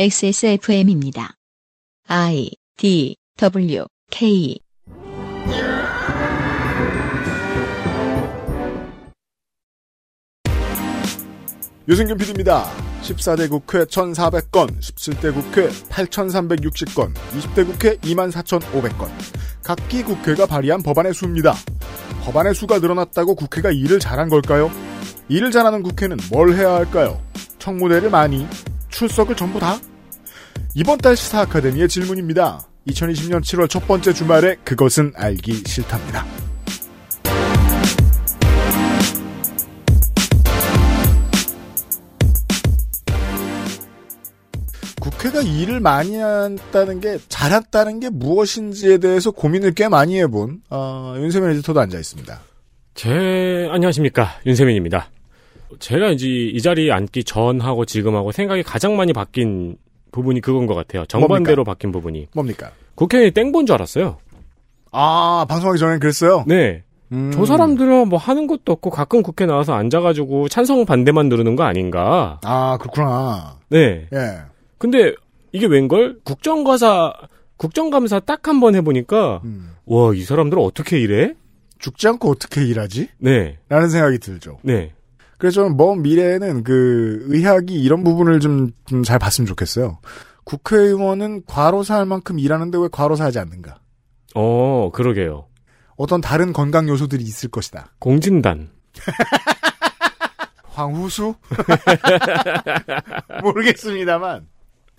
XSFM입니다. I D W K 유승균 PD입니다. 14대 국회 1,400건, 17대 국회 8,360건, 20대 국회 24,500건. 각기 국회가 발의한 법안의 수입니다. 법안의 수가 늘어났다고 국회가 일을 잘한 걸까요? 일을 잘하는 국회는 뭘 해야 할까요? 청문회를 많이, 출석을 전부 다? 이번 달 시사 아카데미의 질문입니다. 2020년 7월 첫 번째 주말에 그것은 알기 싫답니다. 국회가 일을 많이 한다는 게 잘했다는 게 무엇인지에 대해서 고민을 꽤 많이 해본 어, 윤세민 에디터도 앉아 있습니다. 제 안녕하십니까 윤세민입니다. 제가 이제 이 자리에 앉기 전하고 지금하고 생각이 가장 많이 바뀐 부분이 그건 것 같아요. 정반대로 바뀐 부분이. 뭡니까? 국회의원이 땡본 줄 알았어요. 아 방송하기 전에 그랬어요. 네. 음. 저 사람들은 뭐 하는 것도 없고 가끔 국회 나와서 앉아가지고 찬성 반대만 누르는 거 아닌가. 아 그렇구나. 네. 예. 근데 이게 웬걸? 국정감사, 국정감사 딱 한 번 해보니까, 음. 와, 이 사람들 어떻게 이래? 죽지 않고 어떻게 일하지? 네. 라는 생각이 들죠. 네. 그래서 저는 먼 미래에는 그 의학이 이런 부분을 좀 잘 봤으면 좋겠어요. 국회의원은 과로사 할 만큼 일하는데 왜 과로사 하지 않는가? 어, 그러게요. 어떤 다른 건강 요소들이 있을 것이다. 공진단. 황후수? 모르겠습니다,만.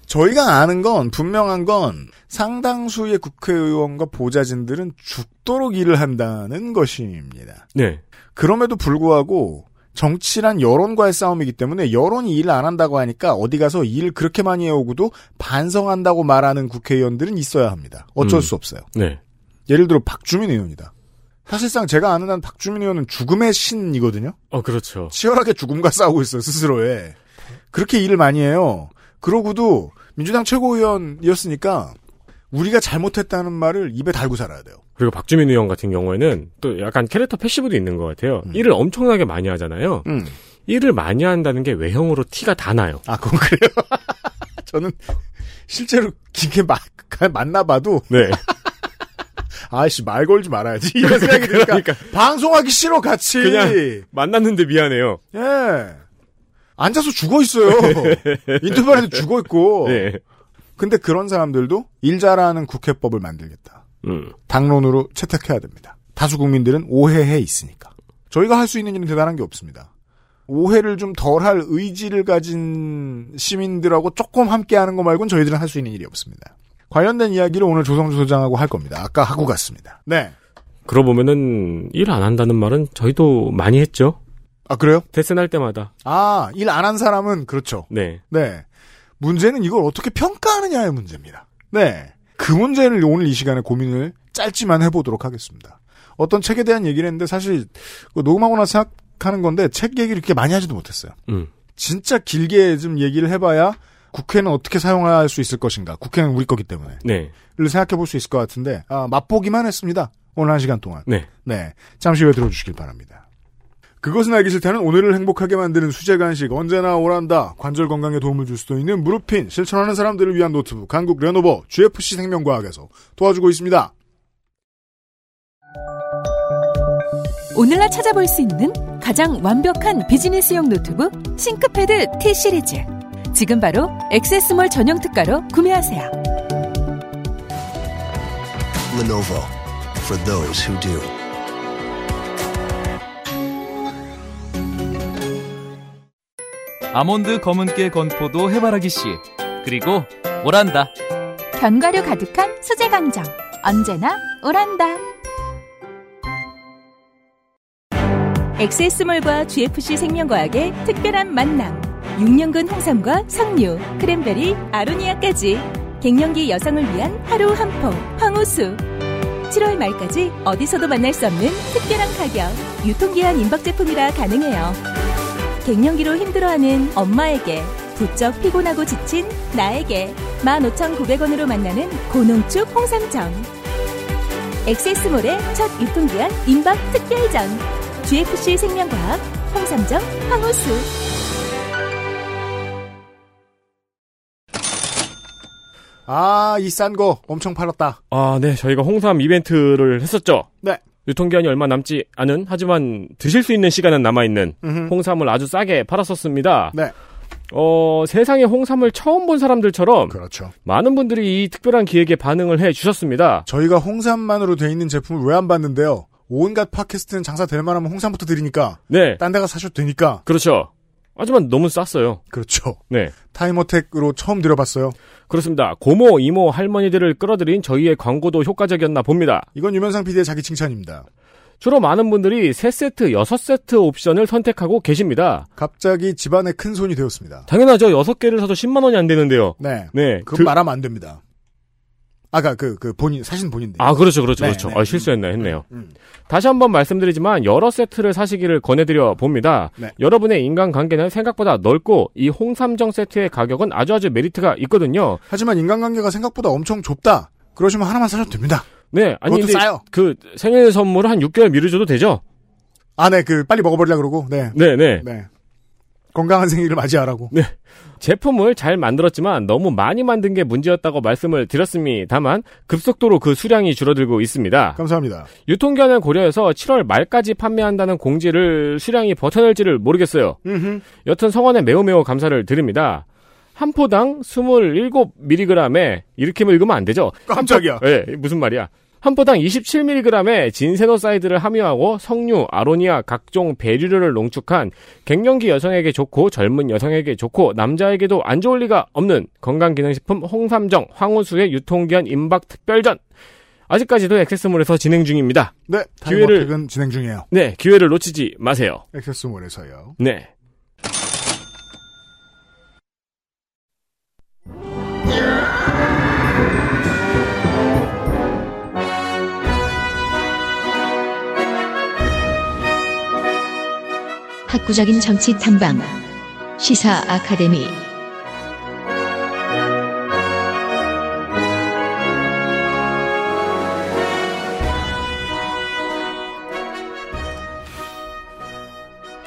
저희가 아는 건 분명한 건 상당수의 국회의원과 보좌진들은 죽도록 일을 한다는 것입니다. 네. 그럼에도 불구하고 정치란 여론과의 싸움이기 때문에 여론이 일을 안 한다고 하니까 어디 가서 일 그렇게 많이 해오고도 반성한다고 말하는 국회의원들은 있어야 합니다. 어쩔 음. 수 없어요. 네. 예를 들어 박주민 의원이다. 사실상 제가 아는 한 박주민 의원은 죽음의 신이거든요. 어, 그렇죠. 치열하게 죽음과 싸우고 있어요, 스스로에. 그렇게 일을 많이 해요. 그러고도 민주당 최고위원이었으니까 우리가 잘못했다는 말을 입에 달고 살아야 돼요. 그리고 박주민 의원 같은 경우에는 또 약간 캐릭터 패시브도 있는 것 같아요. 음. 일을 엄청나게 많이 하잖아요. 음. 일을 많이 한다는 게 외형으로 티가 다 나요. 아, 그건 그래요? 저는 실제로 길게 마, 만나 봐도, 네. 아이씨, 말 걸지 말아야지. 이런 생각이 드니까. 그러니까. 방송하기 싫어, 같이. 그냥 만났는데 미안해요. 예. 앉아서 죽어 있어요. 인터뷰하는데 죽어 있고. 네. 근데 그런 사람들도 일 잘하는 국회법을 만들겠다. 음. 당론으로 채택해야 됩니다. 다수 국민들은 오해해 있으니까. 저희가 할 수 있는 일은 대단한 게 없습니다. 오해를 좀 덜 할 의지를 가진 시민들하고 조금 함께하는 거 말고는 저희들은 할 수 있는 일이 없습니다. 관련된 이야기를 오늘 조성주 소장하고 할 겁니다. 아까 하고 갔습니다. 네. 그러고 보면은 일 안 한다는 말은 저희도 많이 했죠. 아 그래요? 대선 할 때마다. 아일 안 한 사람은 그렇죠. 네. 네. 문제는 이걸 어떻게 평가하느냐의 문제입니다. 네. 그 문제를 오늘 이 시간에 고민을 짧지만 해보도록 하겠습니다. 어떤 책에 대한 얘기를 했는데 사실 녹음하고 나서 생각하는 건데 책 얘기를 이렇게 많이 하지도 못했어요. 음. 진짜 길게 좀 얘기를 해봐야 국회는 어떻게 사용할 수 있을 것인가. 국회는 우리 거기 때문에. 네. 를 생각해 볼 수 있을 것 같은데, 아, 맛보기만 했습니다. 오늘 한 시간 동안. 네. 네. 잠시 후에 들어주시길 바랍니다. 그것은 알기 싫다는 오늘을 행복하게 만드는 수제 간식 언제나 오란다. 관절 건강에 도움을 줄 수도 있는 무릎핀 실천하는 사람들을 위한 노트북 한국 레노버 GFC 생명과학에서 도와주고 있습니다. 오늘날 찾아볼 수 있는 가장 완벽한 비즈니스용 노트북 싱크패드 T 시리즈. 지금 바로 액세스몰 전용 특가로 구매하세요. Lenovo for those who do. 아몬드 검은깨 건포도 해바라기 씨 그리고 오란다 견과류 가득한 수제 강정. 언제나 오란다. 엑세스몰과 GFC 생명과학의 특별한 만남. 6년근 홍삼과 석류, 크랜베리, 아로니아까지 갱년기 여성을 위한 하루 한 포, 황우수. 7월 말까지 어디서도 만날 수 없는 특별한 가격. 유통기한 임박 제품이라 가능해요. 갱년기로 힘들어하는 엄마에게 부쩍 피곤하고 지친 나에게 15,900원으로 만나는 고농축 홍삼정. 엑세스몰의 첫 유통기한 임박 특별전. GFC 생명과학 홍삼정 황호수. 아, 이 싼 거 엄청 팔았다. 아, 네. 저희가 홍삼 이벤트를 했었죠. 네. 유통기한이 얼마 남지 않은 하지만 드실 수 있는 시간은 남아 있는 음흠. 홍삼을 아주 싸게 팔았었습니다. 네. 어, 세상에 홍삼을 처음 본 사람들처럼 그렇죠. 많은 분들이 이 특별한 기획에 반응을 해 주셨습니다. 저희가 홍삼만으로 돼 있는 제품을 왜 안 봤는데요? 온갖 팟캐스트는 장사 될 만하면 홍삼부터 드리니까 네. 딴 데가 사셔도 되니까 그렇죠. 하지만 너무 쌌어요. 그렇죠. 네. time attack으로 처음 들어봤어요. 그렇습니다. 고모, 이모, 할머니들을 끌어들인 저희의 광고도 효과적이었나 봅니다. 이건 유면상 PD의 자기 칭찬입니다. 주로 많은 분들이 3세트, 6세트 옵션을 선택하고 계십니다. 갑자기 집안의 큰 손이 되었습니다. 당연하죠. 6개를 사도 10만 원이 안 되는데요. 네. 네. 그건 그- 말하면 안 됩니다. 아까 그, 그 본인, 사신 본인데. 아, 그렇죠, 그렇죠, 네, 그렇죠. 네. 아, 실수했나 했네요. 음. 다시 한번 말씀드리지만 여러 세트를 사시기를 권해드려 봅니다. 네. 여러분의 인간관계는 생각보다 넓고 이 홍삼정 세트의 가격은 아주 아주 메리트가 있거든요. 하지만 인간관계가 생각보다 엄청 좁다. 그러시면 하나만 사셔도 됩니다. 네, 아니 근데 싸요. 그 생일 선물을 한 6개월 미루줘도 되죠? 아, 네, 그, 빨리 먹어버리려 그러고, 네. 네, 네. 네. 건강한 생일을 맞이하라고. 제품을 잘 만들었지만 너무 많이 만든 게 문제였다고 말씀을 드렸습니다만 급속도로 그 수량이 줄어들고 있습니다. 감사합니다. 유통기한을 고려해서 7월 말까지 판매한다는 공지를 수량이 버텨낼지를 모르겠어요. 음흠. 여튼 성원에 매우 매우 감사를 드립니다. 한 포당 27mg에 이렇게 읽으면 안 되죠. 깜짝이야. 예, 무슨 말이야. 한 포당 27mg의 진세노사이드를 함유하고 석류, 아로니아, 각종 배류를 농축한 갱년기 여성에게 좋고 젊은 여성에게 좋고 남자에게도 안 좋을 리가 없는 건강기능식품 홍삼정 황우수의 유통기한 임박 특별전. 아직까지도 액세스몰에서 진행 중입니다. 네, 기회를- 진행 중이에요. 네, 기회를 놓치지 마세요. 액세스몰에서요. 네. 학구적인 정치 탐방 시사 아카데미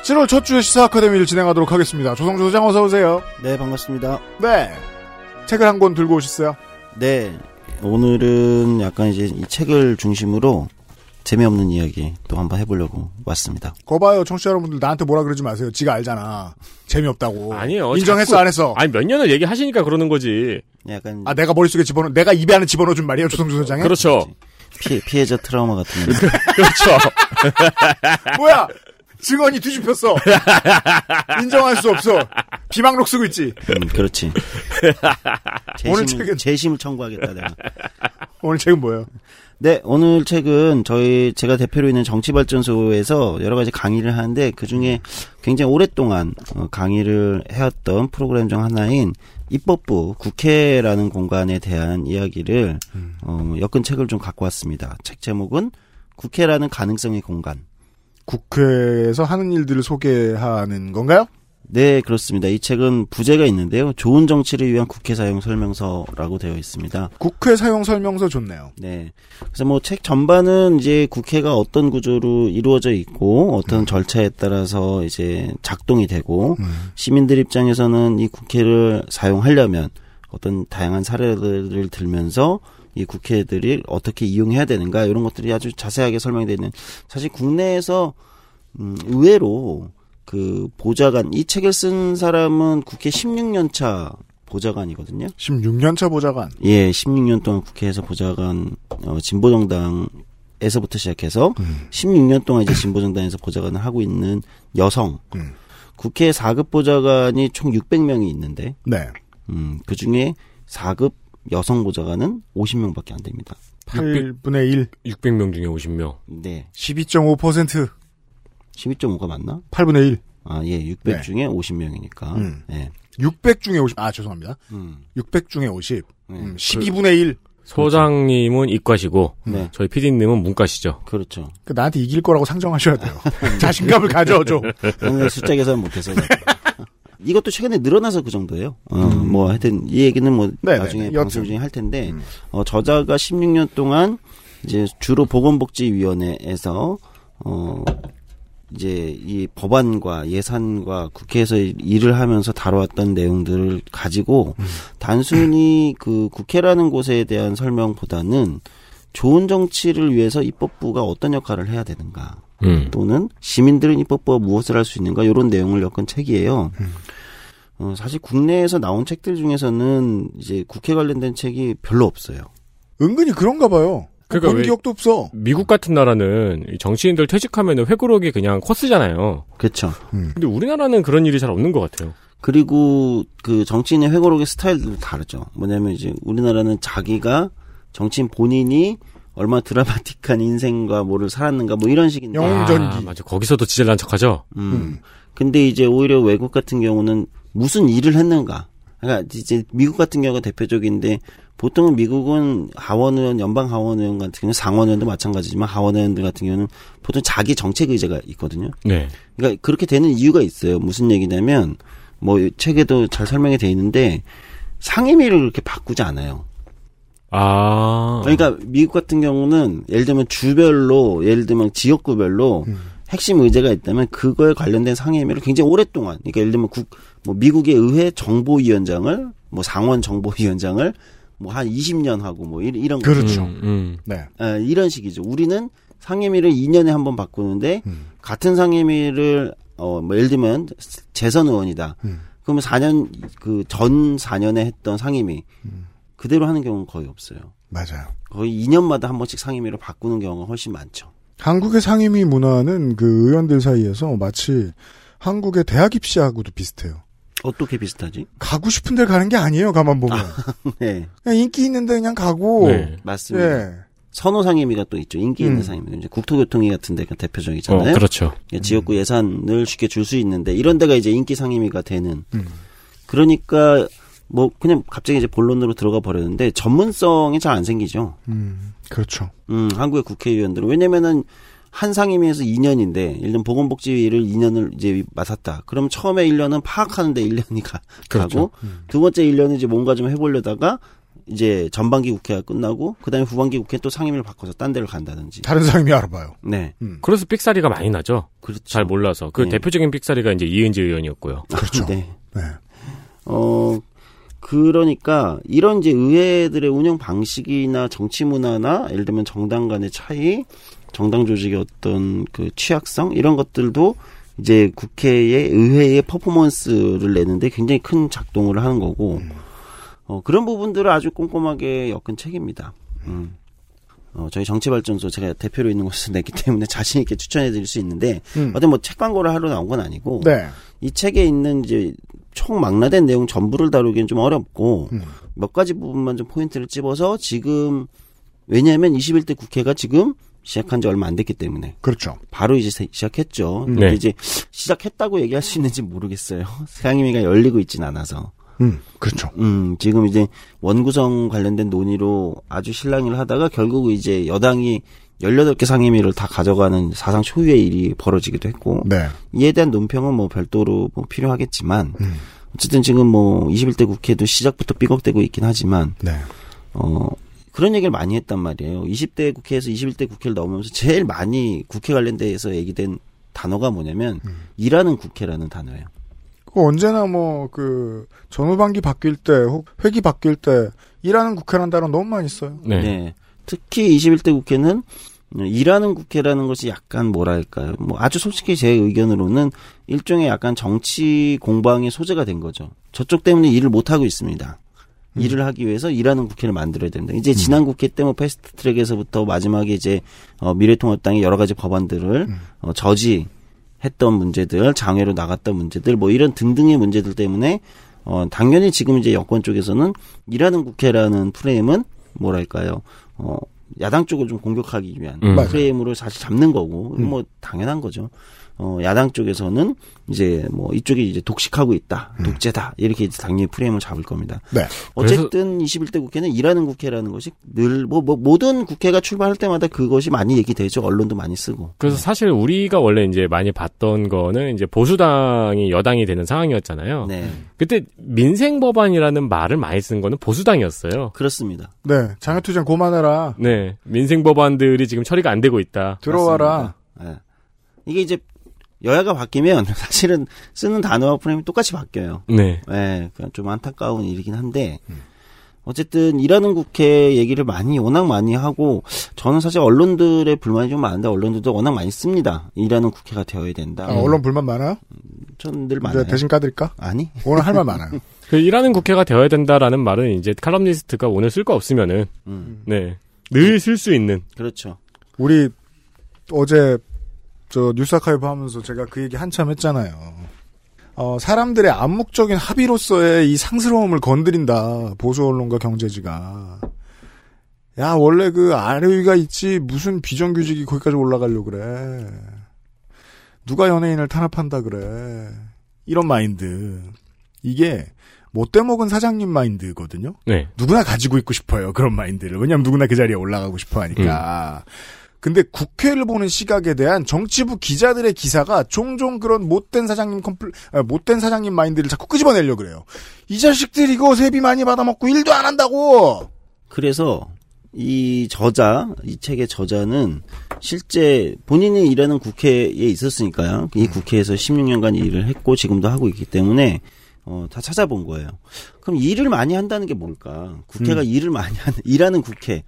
칠월첫 주에 시사 아카데미를 진행하도록 하겠습니다. 조성조 소장 어서 오세요. 네, 반갑습니다. 네. 책을 한 권 들고 오셨어요. 네, 오늘은 약간 이제 이 책을 중심으로 재미없는 이야기 또 한번 해보려고 왔습니다. 거 봐요, 청취자 여러분들 나한테 뭐라 그러지 마세요. 지가 알잖아. 재미없다고. 아니에요. 인정했어, 자꾸- 안 했어? 아니 몇 년을 얘기하시니까 그러는 거지. 약간 아, 내가 머릿속에 집어넣어, 내가 입에 안에 집어넣어 준 말이에요, 조성조 소장이? 그렇죠. 피해, 피해자 트라우마 같은 거. 그렇죠. 뭐야! 증언이 뒤집혔어. 인정할 수 없어. 비망록 쓰고 있지. 음, 그렇지. 오늘 재심을, 책은- 재심을 청구하겠다, 내가. 오늘 책은 뭐예요? 네, 오늘 책은 저희, 제가 대표로 있는 정치발전소에서 여러 가지 강의를 하는데 그 중에 굉장히 오랫동안 어, 강의를 해왔던 프로그램 중 하나인 입법부 국회라는 공간에 대한 이야기를 어, 엮은 책을 좀 갖고 왔습니다. 책 제목은 국회라는 가능성의 공간. 국회에서 하는 일들을 소개하는 건가요? 네, 그렇습니다. 이 책은 부제가 있는데요. 좋은 정치를 위한 국회 사용 설명서라고 되어 있습니다. 국회 사용 설명서 좋네요. 네. 그래서 뭐 책 전반은 이제 국회가 어떤 구조로 이루어져 있고 어떤 절차에 따라서 이제 작동이 되고 시민들 입장에서는 이 국회를 사용하려면 어떤 다양한 사례들을 들면서 이 국회들이 어떻게 이용해야 되는가 이런 것들이 아주 자세하게 있는 사실 국내에서 음, 의외로 그 보좌관 이 책을 쓴 사람은 국회 16년 차 보좌관이거든요. 16년 차 보좌관. 예, 16년 동안 국회에서 보좌관 어, 진보정당 에서부터 시작해서 16년 동안 이제 진보정당에서 보좌관을 하고 있는 여성. 음. 국회 4급 보좌관이 총 600명이 있는데 네. 음, 그 중에 4급 여성 보좌관은 50명밖에 안 됩니다. 8분의 1. 600명 중에 50명. 네. 12.5%. 12.5가 맞나? 8분의 1. 아, 예, 600 네. 중에 50명이니까. 음. 예. 600 중에 50. 아, 죄송합니다. 음. 600 중에 50. 네. 음, 12분의 1. 소장님은 이과시고 네. 저희 PD님은 문과시죠. 그렇죠. 그 나한테 이길 거라고 상정하셔야 돼요. 자신감을 가져 좀. 오늘 숫자 계산 못해서. 이것도 최근에 늘어나서 그 정도예요. 어, 뭐 하여튼 이 얘기는 뭐 네네, 나중에 여튼. 방송 중에 할 텐데 음. 어, 저자가 16년 동안 이제 주로 보건복지위원회에서 어, 이제 이 법안과 예산과 국회에서 일을 하면서 다뤄왔던 내용들을 가지고 단순히 그 국회라는 곳에 대한 설명보다는 좋은 정치를 위해서 입법부가 어떤 역할을 해야 되는가 음. 또는 시민들은 입법부가 무엇을 할 수 있는가 이런 내용을 엮은 책이에요. 어, 사실 국내에서 나온 책들 중에서는 이제 국회 관련된 책이 별로 없어요. 은근히 그런가 봐요. 그러니까 본 왜- 기억도 없어. 미국 같은 나라는 이 정치인들 퇴직하면 회고록이 그냥 코스잖아요. 그렇죠. 근데 우리나라는 그런 일이 잘 없는 것 같아요. 그리고 그 정치인의 회고록의 스타일도 다르죠. 뭐냐면 이제 우리나라는 자기가 정치인 본인이 얼마나 드라마틱한 인생과 뭐를 살았는가 뭐 이런 식인데. 영웅전기. 아, 맞아. 거기서도 디젤난 척하죠. 음. 근데 이제 오히려 외국 같은 경우는 무슨 일을 했는가. 그러니까 이제 미국 같은 경우가 대표적인데 보통은 미국은 하원 의원, 연방 하원 의원 같은 경우는 상원 의원도 마찬가지지만 하원 의원들 같은 경우는 보통 자기 정책 의제가 있거든요. 네. 그러니까 그렇게 되는 이유가 있어요. 무슨 얘기냐면 뭐 책에도 잘 설명이 돼 있는데 상임위를 그렇게 바꾸지 않아요. 아. 그러니까 미국 같은 경우는 예를 들면 주별로 예를 들면 지역구별로 핵심 의제가 있다면 그거에 관련된 상임위를 굉장히 오랫동안 그러니까 예를 들면 국 뭐 미국의 의회 정보위원장을 뭐 상원 정보위원장을 뭐 한 20년 하고 뭐 이- 이런 거 그렇죠. 음, 음. 네. 아, 이런 식이죠. 우리는 상임위를 2년에 한 번 바꾸는데 음. 같은 상임위를 어 뭐 예를 들면 재선 의원이다. 음. 그러면 4년 그 전 4년에 했던 상임위 음. 그대로 하는 경우는 거의 없어요. 맞아요. 거의 2년마다 한 번씩 상임위를 바꾸는 경우가 훨씬 많죠. 한국의 상임위 문화는 그 의원들 사이에서 마치 한국의 대학 입시하고도 비슷해요. 어떻게 비슷하지? 가고 싶은 데 가는 게 아니에요, 가만 보면. 네, 그냥 인기 있는데 그냥 가고. 네. 맞습니다. 예. 선호 상임위가 또 있죠. 인기 있는 음. 상임위. 이제 국토교통위 같은 데가 어, 대표적이잖아요. 그렇죠. 예, 지역구 예산을 쉽게 줄 수 있는데 이런 데가 이제 인기 상임위가 되는. 음. 그러니까 뭐 그냥 갑자기 이제 본론으로 들어가 버렸는데 전문성이 잘 안 생기죠. 음, 그렇죠. 음, 한국의 국회의원들은 왜냐면은 한 상임위에서 2년인데 예를 들면 보건복지위를 2년을 이제 맡았다. 그럼 처음에 1년은 파악하는데 1년이 가, 그렇죠. 가고 두 번째 1년은 이제 뭔가 좀 해보려다가 이제 전반기 국회가 끝나고 그다음에 후반기 국회 또 상임위를 바꿔서 딴 데를 간다든지. 다른 상임위 알아봐요. 네, 그래서 삑사리가 많이 나죠. 그렇죠. 잘 몰라서. 그 네. 대표적인 삑사리가 이제 이은지 의원이었고요. 그렇죠. 네. 네. 어, 그러니까 이런 이제 의회들의 운영 방식이나 정치 문화나 예를 들면 정당 간의 차이, 정당 조직의 어떤 그 취약성 이런 것들도 이제 국회의 의회의 퍼포먼스를 내는데 굉장히 큰 작동을 하는 거고 어, 그런 부분들을 아주 꼼꼼하게 엮은 책입니다. 음. 어, 저희 정치발전소 제가 대표로 있는 곳에서 냈기 때문에 자신 있게 추천해 드릴 수 있는데 음. 어떤 뭐책 광고를 하러 나온 건 아니고 네. 이 책에 있는 이제 총 망라된 내용 전부를 다루기는 좀 어렵고 음. 몇 가지 부분만 좀 포인트를 찝어서 지금 왜냐하면 21대 국회가 지금 시작한 지 얼마 안 됐기 때문에 그렇죠. 바로 이제 세- 시작했죠. 음. 근데 네. 이제 시작했다고 얘기할 수 있는지 모르겠어요. 상임위가 열리고 있진 않아서. 음, 그렇죠. 음, 지금 이제 원구성 관련된 논의로 아주 실랑이를 하다가 결국 이제 여당이 18개 상임위를 다 가져가는 사상 초유의 일이 벌어지기도 했고 네. 이에 대한 논평은 뭐 별도로 뭐 필요하겠지만 음. 어쨌든 지금 뭐 21대 국회도 시작부터 삐걱대고 있긴 하지만 네. 어 그런 얘기를 많이 했단 말이에요. 20대 국회에서 21대 국회를 넘으면서 제일 많이 국회 관련돼서 얘기된 단어가 뭐냐면 음. 일하는 국회라는 단어예요. 그 언제나 뭐 그 전후반기 바뀔 때, 혹 회기 바뀔 때 일하는 국회란 단어 너무 많이 써요. 네. 네. 특히 21대 국회는 일하는 국회라는 것이 약간 뭐랄까요. 뭐 아주 솔직히 제 의견으로는 일종의 약간 정치 공방의 소재가 된 거죠. 저쪽 때문에 일을 못 하고 있습니다. 일을 하기 위해서 일하는 국회를 만들어야 된다. 이제 지난 국회 때 뭐 패스트 트랙에서부터 마지막에 이제 어 미래통합당의 여러 가지 법안들을 어 저지 했던 문제들, 장외로 나갔던 문제들, 뭐 이런 등등의 문제들 때문에 어 당연히 지금 이제 여권 쪽에서는 일하는 국회라는 프레임은 뭐랄까요? 어 야당 쪽을 좀 공격하기 위한 음. 프레임으로 사실 잡는 거고 음. 뭐 당연한 거죠. 어 야당 쪽에서는 이제 뭐 이쪽이 이제 독식하고 있다, 음. 독재다 이렇게 이제 당연히 프레임을 잡을 겁니다. 네. 어쨌든 21대 국회는 일하는 국회라는 것이 늘뭐 뭐 모든 국회가 출발할 때마다 그것이 많이 얘기되죠. 언론도 많이 쓰고. 그래서 사실 우리가 원래 이제 많이 봤던 거는 이제 보수당이 여당이 되는 상황이었잖아요. 네, 그때 민생 법안이라는 말을 많이 쓴 거는 보수당이었어요. 그렇습니다. 네. 장애투쟁 고만해라. 네. 민생 법안들이 지금 처리가 안 되고 있다. 들어와라. 맞습니다. 예. 이게 이제 여야가 바뀌면 사실은 쓰는 단어와 프레임이 똑같이 바뀌어요. 네. 예, 그냥 좀 안타까운 일이긴 한데 어쨌든 일하는 국회 얘기를 많이 워낙 많이 하고 저는 사실 언론들의 불만이 좀 많은데 언론들도 워낙 많이 씁니다. 일하는 국회가 되어야 된다. 아, 언론 불만 많아요? 저는 늘 많아요. 대신 까드릴까? 아니 오늘 할 말 많아요. 그 일하는 국회가 되어야 된다라는 말은 이제 칼럼니스트가 오늘 쓸 거 없으면은 음, 네. 늘 쓸 수 있는 그렇죠. 우리 어제 저 뉴스 아카이브 하면서 제가 그 얘기 한참 했잖아요. 어, 사람들의 암묵적인 합의로서의 이 상스러움을 건드린다. 보수 언론과 경제지가. 야, 원래 그 아래위가 있지 무슨 비정규직이 거기까지 올라가려고 그래. 누가 연예인을 탄압한다 그래. 이런 마인드. 이게 못돼 먹은 사장님 마인드거든요. 네. 누구나 가지고 있고 싶어요. 그런 마인드를. 왜냐하면 누구나 그 자리에 올라가고 싶어 하니까. 근데 국회를 보는 시각에 대한 정치부 기자들의 기사가 종종 그런 못된 사장님 컴플, 아, 못된 사장님 마인드를 자꾸 끄집어내려 그래요. 이 자식들 이거 세비 많이 받아먹고 일도 안 한다고! 그래서 이 저자, 이 책의 저자는 실제 본인이 일하는 국회에 있었으니까요. 이 국회에서 16년간 일을 했고 지금도 하고 있기 때문에 어, 다 찾아본 거예요. 그럼 일을 많이 한다는 게 뭘까? 국회가 일을 많이 하는, 일하는 국회,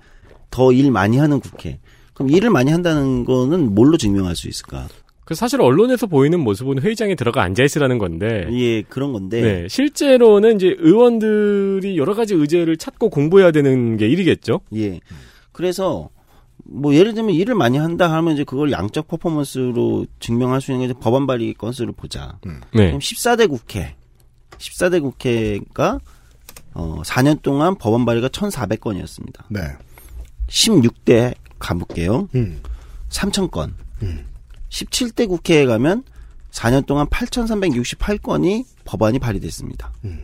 더 일 많이 하는 국회. 그럼 일을 많이 한다는 거는 뭘로 증명할 수 있을까? 그 사실 언론에서 보이는 모습은 회의장에 들어가 앉아 있으라는 건데 예, 그런 건데. 네. 실제로는 이제 의원들이 여러 가지 의제를 찾고 공부해야 되는 게 일이겠죠. 예. 그래서 뭐 예를 들면 일을 많이 한다 하면 이제 그걸 양적 퍼포먼스로 증명할 수 있는 게 이제 법안 발의 건수를 보자. 네. 그럼 14대 국회. 14대 국회가 어 4년 동안 법안 발의가 1,400건이었습니다. 네. 16대 가볼게요. 음. 3,000건. 17대 국회에 가면 4년 동안 8,368건이 법안이 발의됐습니다. 네.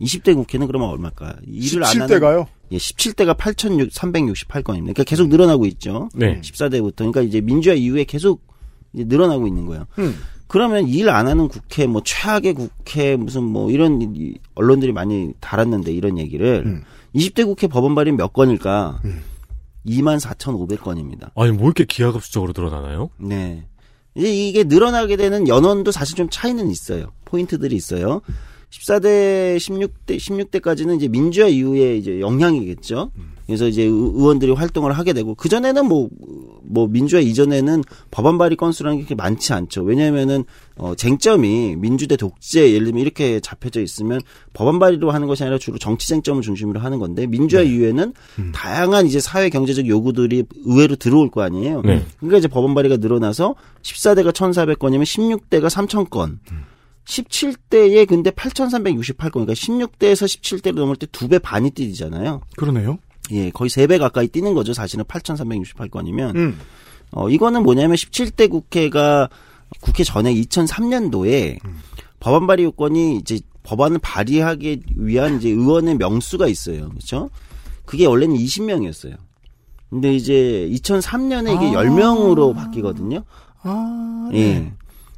20대 국회는 그러면 얼마일까요? 일을 안 하는 17대가요? 예, 17대가 8,368건입니다. 그러니까 계속 늘어나고 있죠. 네. 14대부터. 그러니까 이제 민주화 이후에 계속 이제 늘어나고 있는 거예요. 음. 그러면 일 안 하는 국회, 뭐 최악의 국회, 무슨 뭐 이런 이- 언론들이 많이 달았는데 이런 얘기를 음. 20대 국회 법원 발의 몇 건일까? 24,500건입니다. 아니 뭐 이렇게 기하급수적으로 늘어나나요? 네. 이제 이게 늘어나게 되는 연원도 사실 좀 차이는 있어요. 포인트들이 있어요. 14대, 16대, 16대까지는 이제 민주화 이후에 이제 영향이겠죠. 그래서 이제 의- 의원들이 활동을 하게 되고, 그전에는 뭐, 뭐, 민주화 이전에는 법안 발의 건수라는 게 그렇게 많지 않죠. 왜냐면은, 어, 쟁점이 민주 대 독재, 예를 들면 이렇게 잡혀져 있으면 법안 발의로 하는 것이 아니라 주로 정치 쟁점을 중심으로 하는 건데, 민주화 이후에는 다양한 이제 사회 경제적 요구들이 의회로 들어올 거 아니에요. 네. 그러니까 이제 법원 발의가 늘어나서 14대가 1,400건이면 16대가 3,000건. 17대에 근데 8,368건. 그러니까 16대에서 17대로 넘을 때 두 배 반이 뛰잖아요. 그러네요. 예, 거의 세 배 가까이 뛰는 거죠. 사실은 8,368건이면. 음. 어, 이거는 뭐냐면 17대 국회가 국회 전에 2003년도에 법안 발의 요건이 이제 법안을 발의하기 위한 이제 의원의 명수가 있어요. 그렇죠? 그게 원래는 20명이었어요. 근데 이제 2003년에 이게 아. 10명으로 바뀌거든요. 아, 예.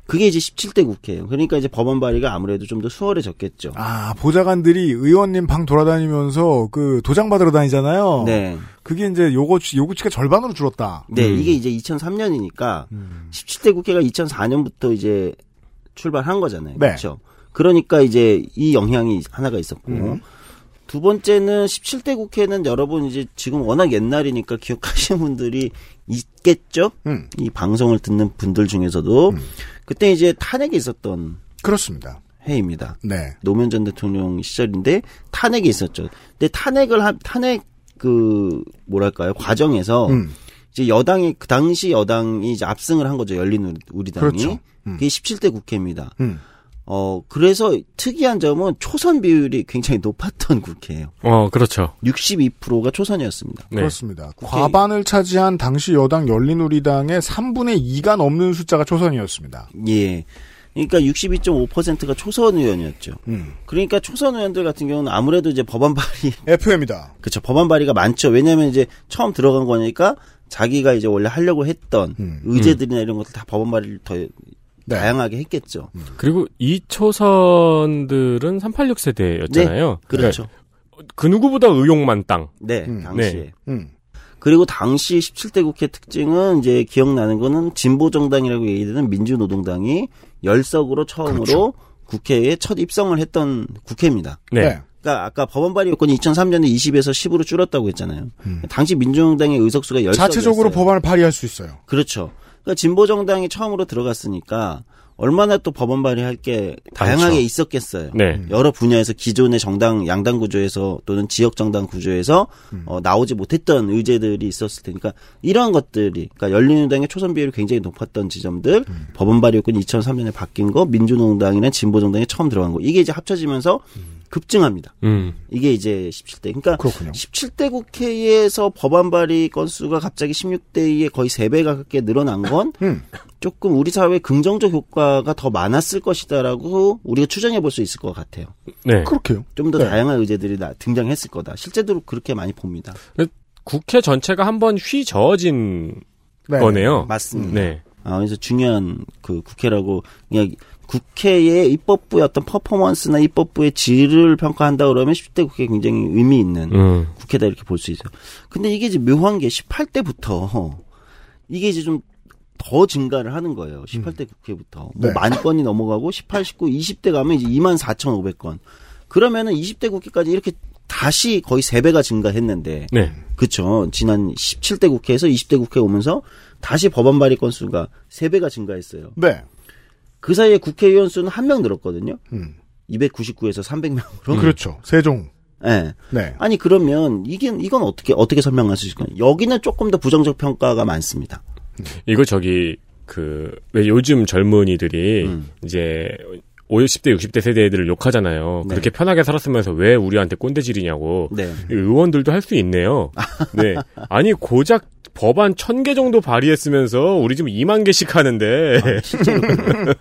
그게 이제 17대 국회예요. 그러니까 이제 법안 발의가 아무래도 좀 더 수월해졌겠죠. 아, 보좌관들이 의원님 방 돌아다니면서 그 도장 받으러 다니잖아요. 네. 그게 이제 요거, 요구치가 절반으로 줄었다. 네, 이게 이제 2003년이니까 17대 국회가 2004년부터 이제 출발한 거잖아요. 네. 그렇죠. 그러니까 이제 이 영향이 하나가 있었고 음. 두 번째는 17대 국회는 여러분 이제 지금 워낙 옛날이니까 기억하시는 분들이 있겠죠. 음. 이 방송을 듣는 분들 중에서도 그때 이제 탄핵이 있었던 그렇습니다. 해입니다. 네. 노무현 전 대통령 시절인데 탄핵이 있었죠. 근데 탄핵을 한 탄핵 그 뭐랄까요 과정에서 음. 이제 여당이 그 당시 여당이 이제 압승을 한 거죠 열린 우리, 우리당이 그렇죠. 음. 그게 17대 국회입니다. 음. 어 그래서 특이한 점은 초선 비율이 굉장히 높았던 국회예요. 어, 그렇죠. 62%가 초선이었습니다. 네. 그렇습니다. 과반을 차지한 당시 여당 열린우리당의 3분의 2가 넘는 숫자가 초선이었습니다. 예. 그러니까 62.5%가 초선 의원이었죠. 음. 그러니까 초선 의원들 같은 경우는 아무래도 이제 법안 발의 FM이다. 그렇죠. 법안 발의가 많죠. 왜냐하면 이제 처음 들어간 거니까 자기가 이제 원래 하려고 했던 음. 의제들이나 이런 것들 다 법안 발의를 더 네. 다양하게 했겠죠. 그리고 이 초선들은 386 세대였잖아요. 그렇죠. 그 누구보다 의욕 만 땅. 네, 음. 당시에. 음. 그리고 당시 17대 국회 특징은 이제 기억나는 거는 진보 정당이라고 얘기되는 민주노동당이 열석으로 처음으로 그렇죠. 국회에 첫 입성을 했던 국회입니다. 네. 그러니까 아까 법원 발의 요건이 2003년에 20에서 10으로 줄었다고 했잖아요. 당시 민주노동당의 의석수가 10석이었어요. 음. 자체적으로 법안을 발의할 수 있어요. 그렇죠. 그러니까 진보 정당이 처음으로 들어갔으니까 얼마나 또 법원 발의할 게 다양하게 많죠. 있었겠어요. 네. 여러 분야에서 기존의 정당 양당 구조에서 또는 지역 정당 구조에서 어, 나오지 못했던 의제들이 있었을 테니까 이러한 것들이 그러니까 열린우당의 초선 비율이 굉장히 높았던 지점들 법원 발의 요건이 2003년에 바뀐 거 민주노동당이나 진보 정당이 처음 들어간 거 이게 이제 합쳐지면서 급증합니다. 음. 이게 이제 17대. 그러니까 그렇군요. 17대 국회에서 법안 발의 건수가 갑자기 16대에 거의 3배 가깝게 늘어난 건 음. 조금 우리 사회에 긍정적 효과가 더 많았을 것이다라고 우리가 추정해 볼 수 있을 것 같아요. 네. 그렇게요. 좀더 네. 다양한 의제들이 나- 등장했을 거다. 실제로 그렇게 많이 봅니다. 국회 전체가 한번 휘 저어진 네. 거네요. 맞습니다. 네. 아, 그래서 중요한 그 국회라고 그냥 국회의 입법부의 어떤 퍼포먼스나 입법부의 질을 평가한다 그러면 10대 국회 굉장히 의미 있는 음. 국회다 이렇게 볼 수 있어요. 근데 이게 이제 묘한 게 18대부터 이게 이제 좀 더 증가를 하는 거예요. 18대 국회부터. 뭐 네. 만 건이 넘어가고 18, 19, 20대 가면 이제 2만 4,500건. 그러면은 20대 국회까지 이렇게 다시 거의 3배가 증가했는데 네. 그쵸. 지난 17대 국회에서 20대 국회 오면서 다시 법안 발의 건수가 3배가 증가했어요. 네. 그 사이에 국회의원 수는 한 명 늘었거든요. 음. 299에서 300명으로. 그렇죠. 세종. 네. 네. 아니 그러면 이게 이건 어떻게 어떻게 설명할 수 있을까요? 여기는 조금 더 부정적 평가가 많습니다. 이거 저기 그 왜 요즘 젊은이들이 음. 이제 50대 60대 세대 애들을 욕하잖아요. 네. 그렇게 편하게 살았으면서 왜 우리한테 꼰대질이냐고. 네. 의원들도 할 수 있네요. 네. 아니 고작 법안 천개 정도 발의했으면서 우리 지금 2만 개씩 하는데 실제로 그래요.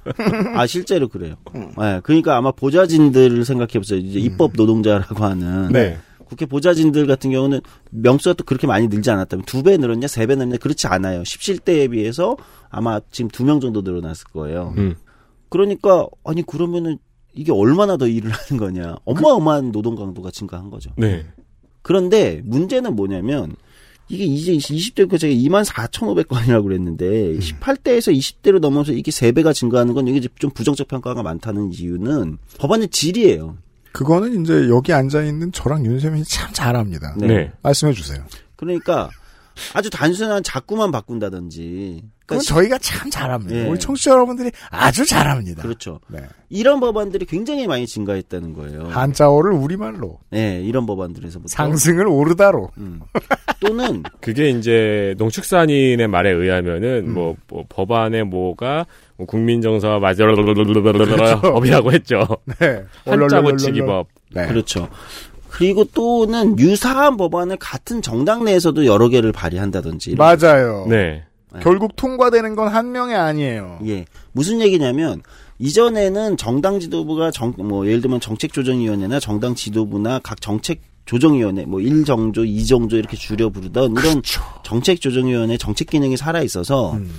아 실제로 그래요. 네, 그러니까 아마 보좌진들을 생각해 보세요. 이제 입법 노동자라고 하는 네. 국회 보좌진들 같은 경우는 명수가 또 그렇게 많이 늘지 않았다면 두 배 늘었냐 세 배 늘었냐 그렇지 않아요. 17대에 비해서 아마 지금 두 명 정도 늘어났을 거예요. 음. 그러니까 아니 그러면은 이게 얼마나 더 일을 하는 거냐. 어마어마한 노동 강도가 증가한 거죠. 네. 그런데 문제는 뭐냐면 이게 이제 20대 그 제가 2만 4,500건이라고 그랬는데 18대에서 20대로 넘어서 이게 3배가 증가하는 건 이게 좀 부정적 평가가 많다는 이유는 법안의 질이에요. 그거는 이제 여기 앉아 있는 저랑 윤세민이 참 잘합니다. 네. 네. 말씀해 주세요. 그러니까 아주 단순한 자꾸만 바꾼다든지 그건 그러니까 저희가 참 잘합니다. 예. 우리 청취자 여러분들이 아주 잘합니다. 그렇죠. 네. 이런 법안들이 굉장히 많이 증가했다는 거예요. 한자어를 우리말로 네, 이런 법안들에서부터 상승을 오르다로 음. 또는 그게 이제 농축산인의 말에 음. 의하면은 뭐, 뭐 법안에 뭐가 뭐 국민정서와 맞아. 법이라고 했죠. 네. 한자 얼얼얼얼얼. 고치기 법. 네. 그렇죠. 그리고 또는 유사한 법안을 같은 정당 내에서도 여러 개를 발의한다든지 맞아요. 네. 결국 통과되는 건 한 명이 아니에요. 예. 무슨 얘기냐면 이전에는 정당 지도부가 정 뭐 예를 들면 정책 조정위원회나 정당 지도부나 각 정책 조정위원회 뭐 1정조, 2정조 이렇게 줄여 부르던 이런 그렇죠. 정책 조정위원회 정책 기능이 살아 있어서 음.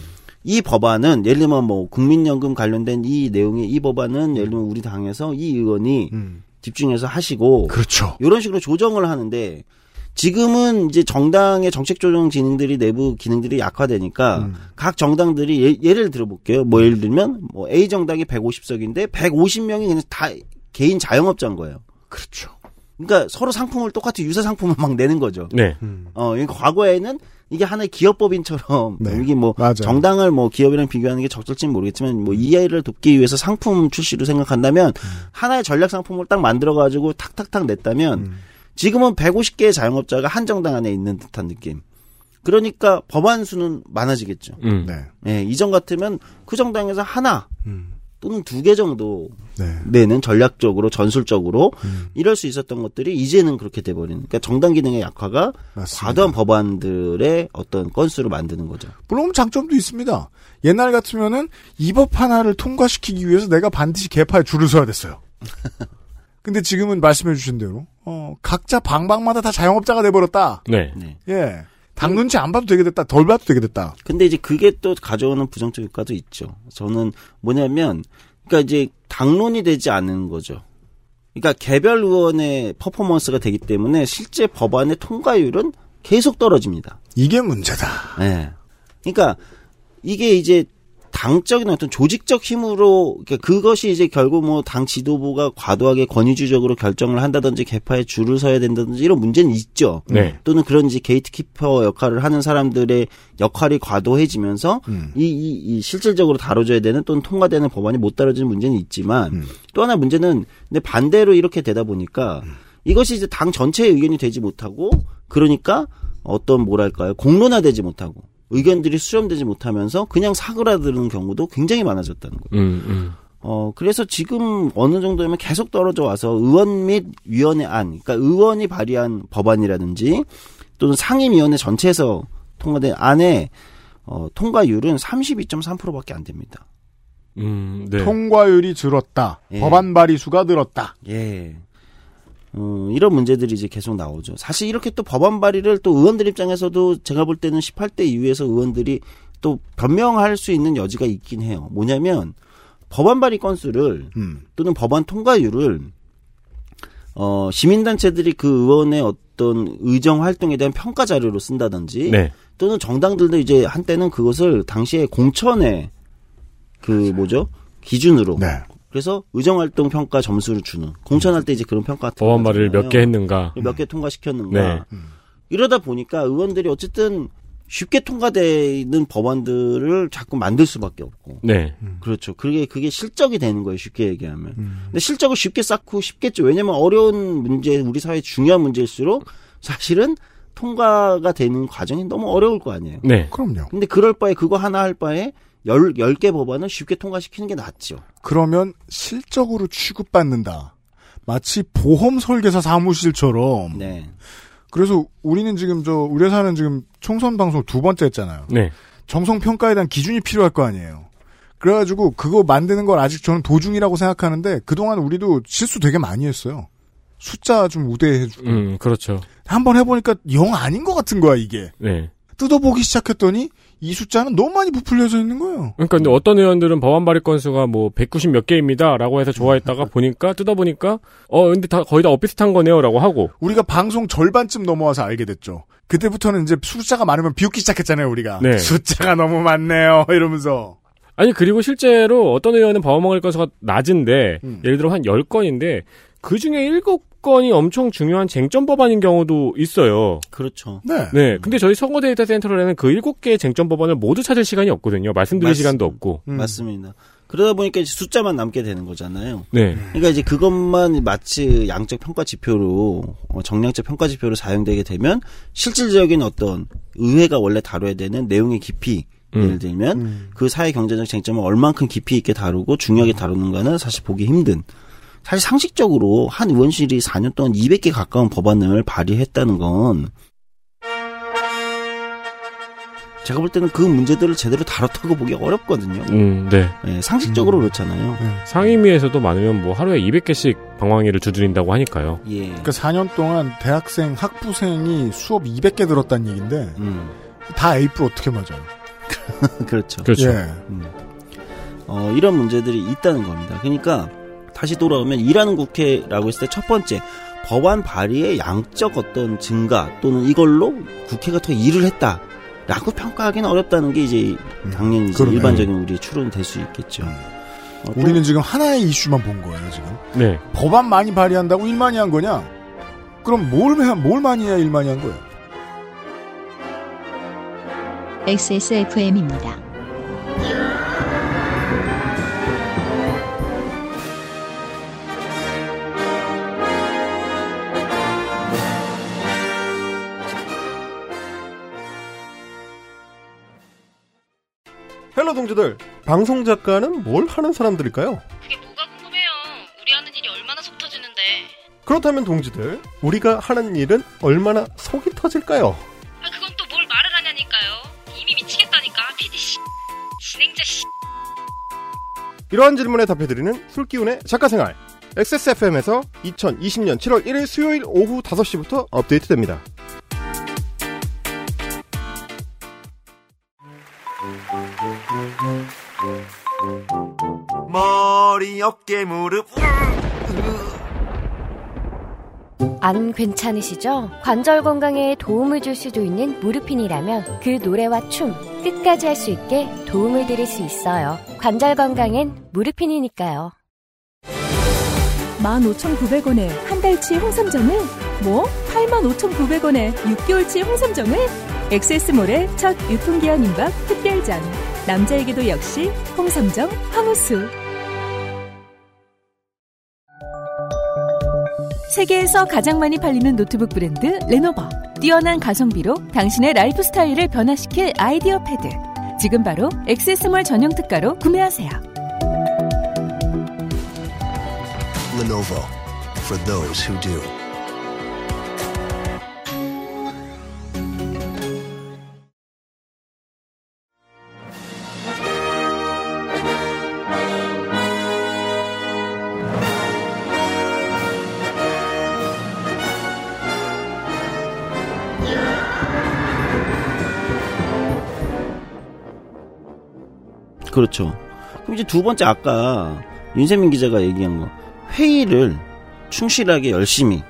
이 법안은 예를 들면 뭐 국민연금 관련된 이 내용의 이 법안은 예를 들면 우리 당에서 이 의원이 음. 집중해서 하시고 그렇죠. 이런 식으로 조정을 하는데 지금은 이제 정당의 정책 조정 기능들이 내부 기능들이 약화되니까 음. 각 정당들이 예, 를 들어볼게요. 뭐 예를 들면 뭐 A 정당이 150석인데 150명이 그냥 다 개인 자영업자인 거예요. 그렇죠. 그러니까 서로 상품을 똑같이 유사 상품을 막 내는 거죠. 네. 어, 그러니까 과거에는 이게 하나의 기업법인처럼 네. 이게 뭐 맞아요. 정당을 뭐 기업이랑 비교하는 게 적절지는 모르겠지만 뭐 이해를 돕기 위해서 상품 출시로 생각한다면 하나의 전략 상품을 딱 만들어 가지고 탁탁탁 냈다면 음. 지금은 150개의 자영업자가 한 정당 안에 있는 듯한 느낌. 그러니까 법안 수는 많아지겠죠. 음. 네. 예, 이전 같으면 그 정당에서 하나 음. 또는 두 개 정도 네. 내는 전략적으로 전술적으로 음. 이럴 수 있었던 것들이 이제는 그렇게 돼버리는. 그러니까 정당 기능의 약화가 맞습니다. 과도한 법안들의 어떤 건수를 만드는 거죠. 물론 장점도 있습니다. 옛날 같으면은 이 법 하나를 통과시키기 위해서 내가 반드시 개파에 줄을 서야 됐어요. 근데 지금은 말씀해 주신 대로 어, 각자 방방마다 다 자영업자가 돼버렸다. 네. 네. 예. 당 눈치 안 봐도 되게 됐다. 덜 봐도 되게 됐다. 근데 이제 그게 또 가져오는 부정적 효과도 있죠. 저는 뭐냐면, 그러니까 이제 당론이 되지 않는 거죠. 그러니까 개별 의원의 퍼포먼스가 되기 때문에 실제 법안의 통과율은 계속 떨어집니다. 이게 문제다. 예. 그러니까 이게 이제 당적인 어떤 조직적 힘으로 그러니까 그것이 이제 결국 뭐 당 지도부가 과도하게 권위주적으로 결정을 한다든지 개파에 줄을 서야 된다든지 이런 문제는 있죠. 네. 또는 그런 이제 게이트키퍼 역할을 하는 사람들의 역할이 과도해지면서 음. 이, 이, 이 실질적으로 다뤄줘야 되는 또는 통과되는 법안이 못 다뤄지는 문제는 있지만 음. 또 하나 문제는 근데 반대로 이렇게 되다 보니까 음. 이것이 이제 당 전체의 의견이 되지 못하고 그러니까 어떤 뭐랄까요 공론화되지 못하고 의견들이 수렴되지 못하면서 그냥 사그라드는 경우도 굉장히 많아졌다는 거예요. 음, 음. 어, 그래서 지금 어느 정도면 계속 떨어져 와서 의원 및 위원회 안, 그러니까 의원이 발의한 법안이라든지 또는 상임위원회 전체에서 통과된 안에 어, 통과율은 32.3%밖에 안 됩니다. 음, 네. 통과율이 줄었다. 예. 법안 발의 수가 늘었다. 예. 어, 이런 문제들이 이제 계속 나오죠. 사실 이렇게 또 법안 발의를 또 의원들 입장에서도 제가 볼 때는 18대 이후에서 의원들이 또 변명할 수 있는 여지가 있긴 해요. 뭐냐면 법안 발의 건수를 음. 또는 법안 통과율을 어 시민단체들이 그 의원의 어떤 의정 활동에 대한 평가 자료로 쓴다든지 네. 또는 정당들도 이제 한때는 그것을 당시에 공천의 그 뭐죠 기준으로 네. 그래서 의정 활동 평가 점수를 주는 공천할 때 이제 그런 평가 같은 법안 거 발의를 몇 개. 했는가. 몇 개 통과시켰는가 네. 이러다 보니까 의원들이 어쨌든 쉽게 통과되는 법안들을 자꾸 만들 수밖에 없고 네. 그렇죠. 그게 그게 실적이 되는 거예요. 쉽게 얘기하면. 근데 실적을 쉽게 쌓고 쉽겠죠. 왜냐면 어려운 문제, 우리 사회 중요한 문제일수록 사실은 통과가 되는 과정이 너무 어려울 거 아니에요. 네. 그럼요. 근데 그럴 바에 그거 하나 할 바에 열, 열 개 법안을 쉽게 통과시키는 게 낫죠. 그러면 실적으로 취급받는다. 마치 보험 설계사 사무실처럼. 네. 그래서 우리는 지금 저 우리 회사는 지금 총선 방송 두 번째 했잖아요. 네. 정성 평가에 대한 기준이 필요할 거 아니에요. 그래가지고 그거 만드는 걸 아직 저는 도중이라고 생각하는데 그동안 우리도 실수 되게 많이 했어요. 숫자 좀 우대해주고 음, 그렇죠. 한번 해보니까 영 아닌 것 같은 거야 이게. 네. 뜯어보기 시작했더니 이 숫자는 너무 많이 부풀려져 있는 거예요. 그러니까 근데 어떤 의원들은 법안 발의 건수가 뭐 190 몇 개입니다라고 해서 좋아했다가 보니까 뜯어 보니까 어 근데 다 거의 다 엇비슷한 거네요라고 하고 우리가 방송 절반쯤 넘어와서 알게 됐죠. 그때부터는 이제 숫자가 많으면 비웃기 시작했잖아요, 우리가. 네. 숫자가 너무 많네요, 이러면서. 아니 그리고 실제로 어떤 의원은 법안 먹을 건수가 낮은데 음. 예를 들어 한 10건인데 그 중에 7건이 엄청 중요한 쟁점 법안인 경우도 있어요. 그렇죠. 네. 네. 근데 저희 선거 데이터 센터로는 그 7개의 쟁점 법안을 모두 찾을 시간이 없거든요. 말씀드릴 맞습니다. 시간도 없고. 음. 맞습니다. 그러다 보니까 이제 숫자만 남게 되는 거잖아요. 네. 그러니까 이제 그것만 마치 양적 평가 지표로 어, 정량적 평가 지표로 사용되게 되면 실질적인 어떤 의회가 원래 다뤄야 되는 내용의 깊이 음. 예를 들면 그 사회 경제적 쟁점을 얼만큼 깊이 있게 다루고 중요하게 다루는가는 사실 보기 힘든. 사실 상식적으로 한 의원실이 4년 동안 200개 가까운 법안을 발의했다는 건 제가 볼 때는 그 문제들을 제대로 다뤘다고 보기 어렵거든요. 음, 네. 네, 상식적으로 그렇잖아요. 상임위에서도 많으면 뭐 하루에 200개씩 방황일을 두드린다고 하니까요. 예. 그러니까 4년 동안 대학생, 학부생이 수업 200개 들었다는 얘기인데, 음, 다 A뿔 어떻게 맞아요? 그렇죠. 그렇죠. 예. 음. 어, 이런 문제들이 있다는 겁니다. 그러니까 다시 돌아오면 일하는 국회라고 했을 때 첫 번째 법안 발의의 양적 어떤 증가 또는 이걸로 국회가 더 일을 했다 라고 평가하기는 어렵다는 게 이제 당연히 이제 그러네. 일반적인 우리의 추론이 될 수 있겠죠. 어, 또- 우리는 지금 하나의 이슈만 본 거예요, 지금. 네. 법안 많이 발의한다고 일 많이 한 거냐? 그럼 뭘, 해- 뭘 많이 해야 일 많이 한 거예요? XSFM입니다. 동지들, 방송 작가는 뭘 하는 사람들일까요? 그게 뭐가 궁금해요. 우리 하는 일이 얼마나 속 터지는데. 그렇다면 동지들, 우리가 하는 일은 얼마나 속이 터질까요? 아, 그건 또 뭘 말을 하냐니까요. 이미 미치겠다니까. PD 씨. 진행자 씨. 이러한 질문에 답해드리는 술기운의 작가생활. XSFM에서 2020년 7월 1일 수요일 오후 5시부터 업데이트됩니다. 머리, 어깨, 무릎. 안 괜찮으시죠? 관절 건강에 도움을 줄 수도 있는 무르핀이라면 그 노래와 춤 끝까지 할 수 있게 도움을 드릴 수 있어요. 관절 건강엔 무르핀이니까요. 15,900원에 한 달치 홍삼정을? 뭐? 85,900원에 6개월치 홍삼정을? 엑세스몰의 첫 유통기한 임박 특별전. 남자에게도 역시 홍삼정 황후수. 세계에서 가장 많이 팔리는 노트북 브랜드 레노버. 뛰어난 가성비로 당신의 라이프 스타일을 변화시킬 아이디어 패드. 지금 바로 엑세스몰 전용 특가로 구매하세요. Lenovo for those who do. 그렇죠. 그럼 이제 두 번째 아까 윤세민 기자가 얘기한 거 회의를 충실하게 열심히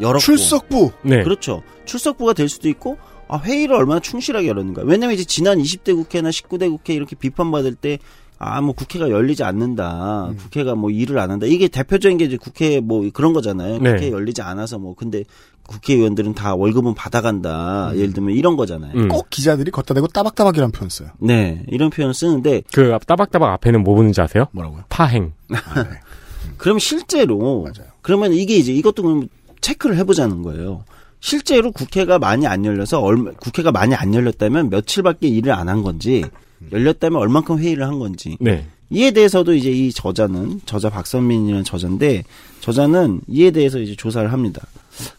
열었고 출석부. 네. 그렇죠. 출석부가 될 수도 있고 아, 회의를 얼마나 충실하게 열었는가. 왜냐면 이제 지난 20대 국회나 19대 국회 이렇게 비판받을 때 아, 뭐 국회가 열리지 않는다. 음. 국회가 뭐 일을 안 한다. 이게 대표적인 게 이제 국회 뭐 그런 거잖아요. 네. 국회 열리지 않아서 뭐 근데 국회의원들은 다 월급은 받아간다. 예를 들면 이런 거잖아요. 음. 꼭 기자들이 걷다 대고 따박따박이란 표현 써요. 네. 이런 표현을 쓰는데 그 앞- 따박따박 앞에는 뭐 붙는지 아세요? 뭐라고요? 파행. 그럼 실제로 맞아요. 그러면 이게 이제 이것도 그럼 체크를 해 보자는 거예요. 실제로 국회가 많이 안 열려서 얼마 국회가 많이 안 열렸다면 며칠밖에 일을 안 한 건지 열렸다면 얼만큼 회의를 한 건지 네. 이에 대해서도 이제 이 저자는 저자 박선민이라는 저자인데 저자는 이에 대해서 이제 조사를 합니다.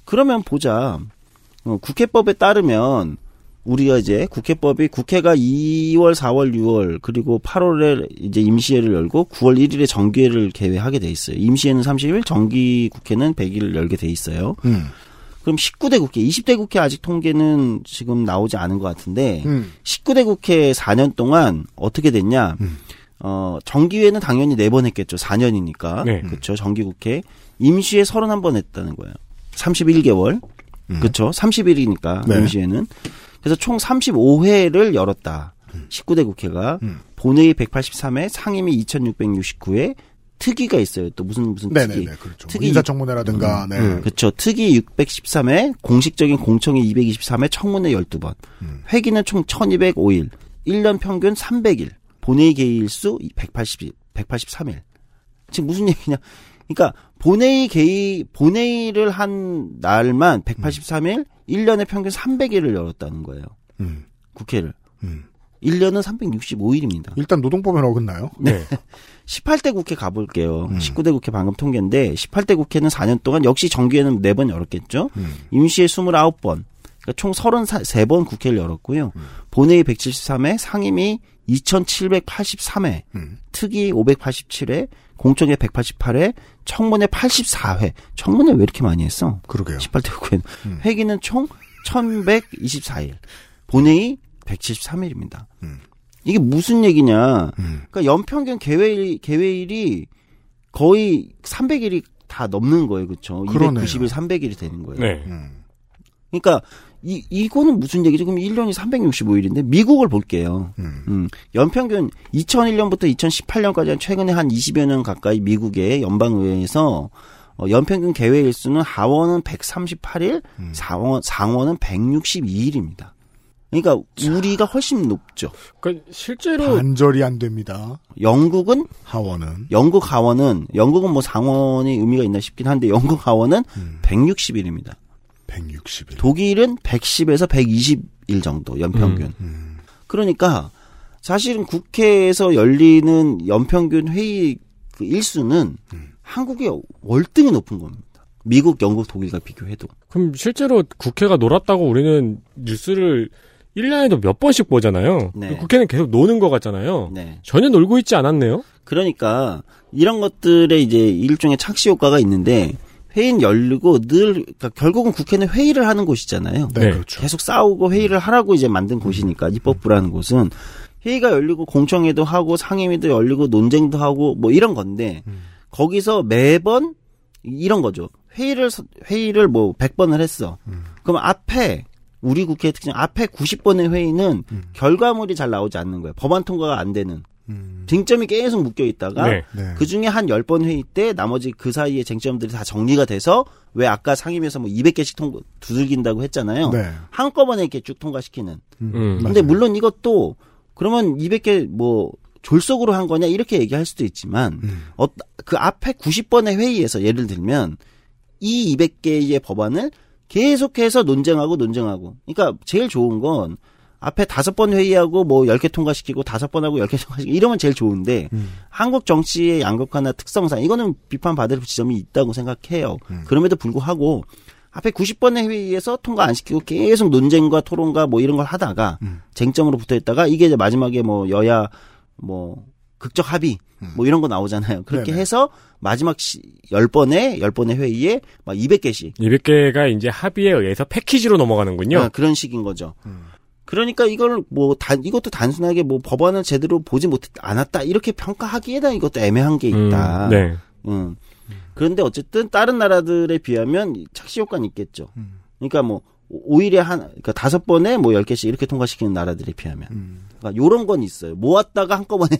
그러면 보자. 어, 국회법에 따르면 우리가 이제 국회법이 국회가 2월, 4월, 6월 그리고 8월에 이제 임시회를 열고 9월 1일에 정기회를 개회하게 돼 있어요. 임시회는 30일, 정기 국회는 100일 열게 돼 있어요. 음. 그럼 19대 국회, 20대 국회 아직 통계는 지금 나오지 않은 것 같은데 음. 19대 국회 4년 동안 어떻게 됐냐? 음. 어, 정기회는 당연히 4번 했겠죠. 4년이니까. 네. 그렇죠. 정기국회. 임시회 31번 했다는 거예요. 31개월. 그렇죠. 30일이니까 네. 임시회는. 그래서 총 35회를 열었다. 19대 국회가 음. 본회의 183회, 상임위 2669회, 특위가 있어요. 또 무슨 무슨 특위. 네네네. 그렇죠. 특위 인사청문회라든가, 네. 음. 그렇죠. 특위 613회, 공식적인 공청회 223회, 청문회 12번. 음. 회기는 총 1205일, 1년 평균 300일, 본회의 개의일 수 180일, 183일. 지금 무슨 얘기냐? 그러니까 본회의 개의 본회의를 한 날만 183일, 1년에 평균 300일을 열었다는 거예요. 음. 국회를. 음. 1년은 365일입니다. 일단 노동법에 어긋나요. 네. 18대 국회 가볼게요. 음. 19대 국회 방금 통계인데 18대 국회는 4년 동안 역시 정기회는 4번 열었겠죠. 음. 임시회 29번. 그러니까 총 33번 국회를 열었고요. 음. 본회의 173회, 상임위 2783회, 음. 특위 587회, 공청회 188회, 청문회 84회. 청문회 왜 이렇게 많이 했어? 그러게요. 18대 국회는. 음. 회기는 총 1124일. 본회의 173일입니다. 음. 이게 무슨 얘기냐. 음. 그러니까 연평균 개회일, 개회일이 거의 300일이 다 넘는 거예요. 그렇죠? 그러네요. 290일, 300일이 되는 거예요. 네. 음. 그러니까 이 이거는 무슨 얘기죠? 그럼 1년이 365일인데 미국을 볼게요. 음. 음, 연평균 2001년부터 2018년까지 한 최근에 한 20여 년 가까이 미국의 연방의회에서 어, 연평균 개회 일 수는 하원은 138일, 음. 상원, 상원은 162일입니다. 그러니까 우리가 훨씬 높죠. 그러니까 실제로 반절이 안 됩니다. 영국은 하원은. 영국 하원은 영국은 뭐 상원이 의미가 있나 싶긴 한데 영국 하원은 음. 160일입니다. 160일. 독일은 110에서 120일 정도 연평균. 음. 그러니까 사실은 국회에서 열리는 연평균 회의 그 일수는 음. 한국의 월등히 높은 겁니다. 미국, 영국, 독일과 비교해도. 그럼 실제로 국회가 놀았다고 우리는 뉴스를 1년에도 몇 번씩 보잖아요. 네. 국회는 계속 노는 것 같잖아요. 네. 전혀 놀고 있지 않았네요. 그러니까 이런 것들에 이제 일종의 착시 효과가 있는데 회의는 열리고 늘 그러니까 결국은 국회는 회의를 하는 곳이잖아요. 네, 네. 그렇죠. 계속 싸우고 회의를 하라고 이제 만든 곳이니까 입법부라는 곳은 회의가 열리고 공청회도 하고 상임위도 열리고 논쟁도 하고 뭐 이런 건데 음. 거기서 매번 이런 거죠. 회의를 서- 회의를 뭐 100번을 했어. 그럼 앞에 우리 국회 특징 앞에 90번의 회의는 결과물이 잘 나오지 않는 거예요. 법안 통과가 안 되는. 쟁점이 계속 묶여 있다가 네. 네. 그 중에 한 10번 회의 때 나머지 그 사이에 쟁점들이 다 정리가 돼서 왜 아까 상임위에서 뭐 200개씩 통 두들긴다고 했잖아요. 네. 한꺼번에 이렇게 쭉 통과시키는. 음. 근데 물론 이것도 그러면 200개 뭐 졸속으로 한 거냐 이렇게 얘기할 수도 있지만 어, 그 앞에 90번의 회의에서 예를 들면 이 200개의 법안을 계속해서 논쟁하고 논쟁하고. 그러니까 제일 좋은 건 앞에 다섯 번 회의하고 뭐 10개 통과시키고 다섯 번 하고 10개 통과시키고 이러면 제일 좋은데 한국 정치의 양극화나 특성상 이거는 비판받을 지점이 있다고 생각해요. 그럼에도 불구하고 앞에 90번의 회의에서 통과 안 시키고 계속 논쟁과 토론과 뭐 이런 걸 하다가 쟁점으로 붙어 있다가 이게 이제 마지막에 뭐 여야 뭐 극적 합의 뭐 이런 거 나오잖아요. 그렇게 네네. 해서 마지막 시, 10번의 10번의 회의에 막 200개씩 200개가 이제 합의에 의해서 패키지로 넘어가는군요. 아, 그런 식인 거죠. 그러니까 이걸 뭐 단, 이것도 단순하게 뭐 법안을 제대로 보지 못 않았다 이렇게 평가하기에는 이것도 애매한 게 있다. 음, 네. 음. 그런데 어쨌든 다른 나라들에 비하면 착시 효과는 있겠죠. 그러니까 뭐 오- 오히려 한 그러니까 다섯 번에 뭐 열 개씩 이렇게 통과시키는 나라들에 비하면 그러니까 요런 건 있어요. 모았다가 한꺼번에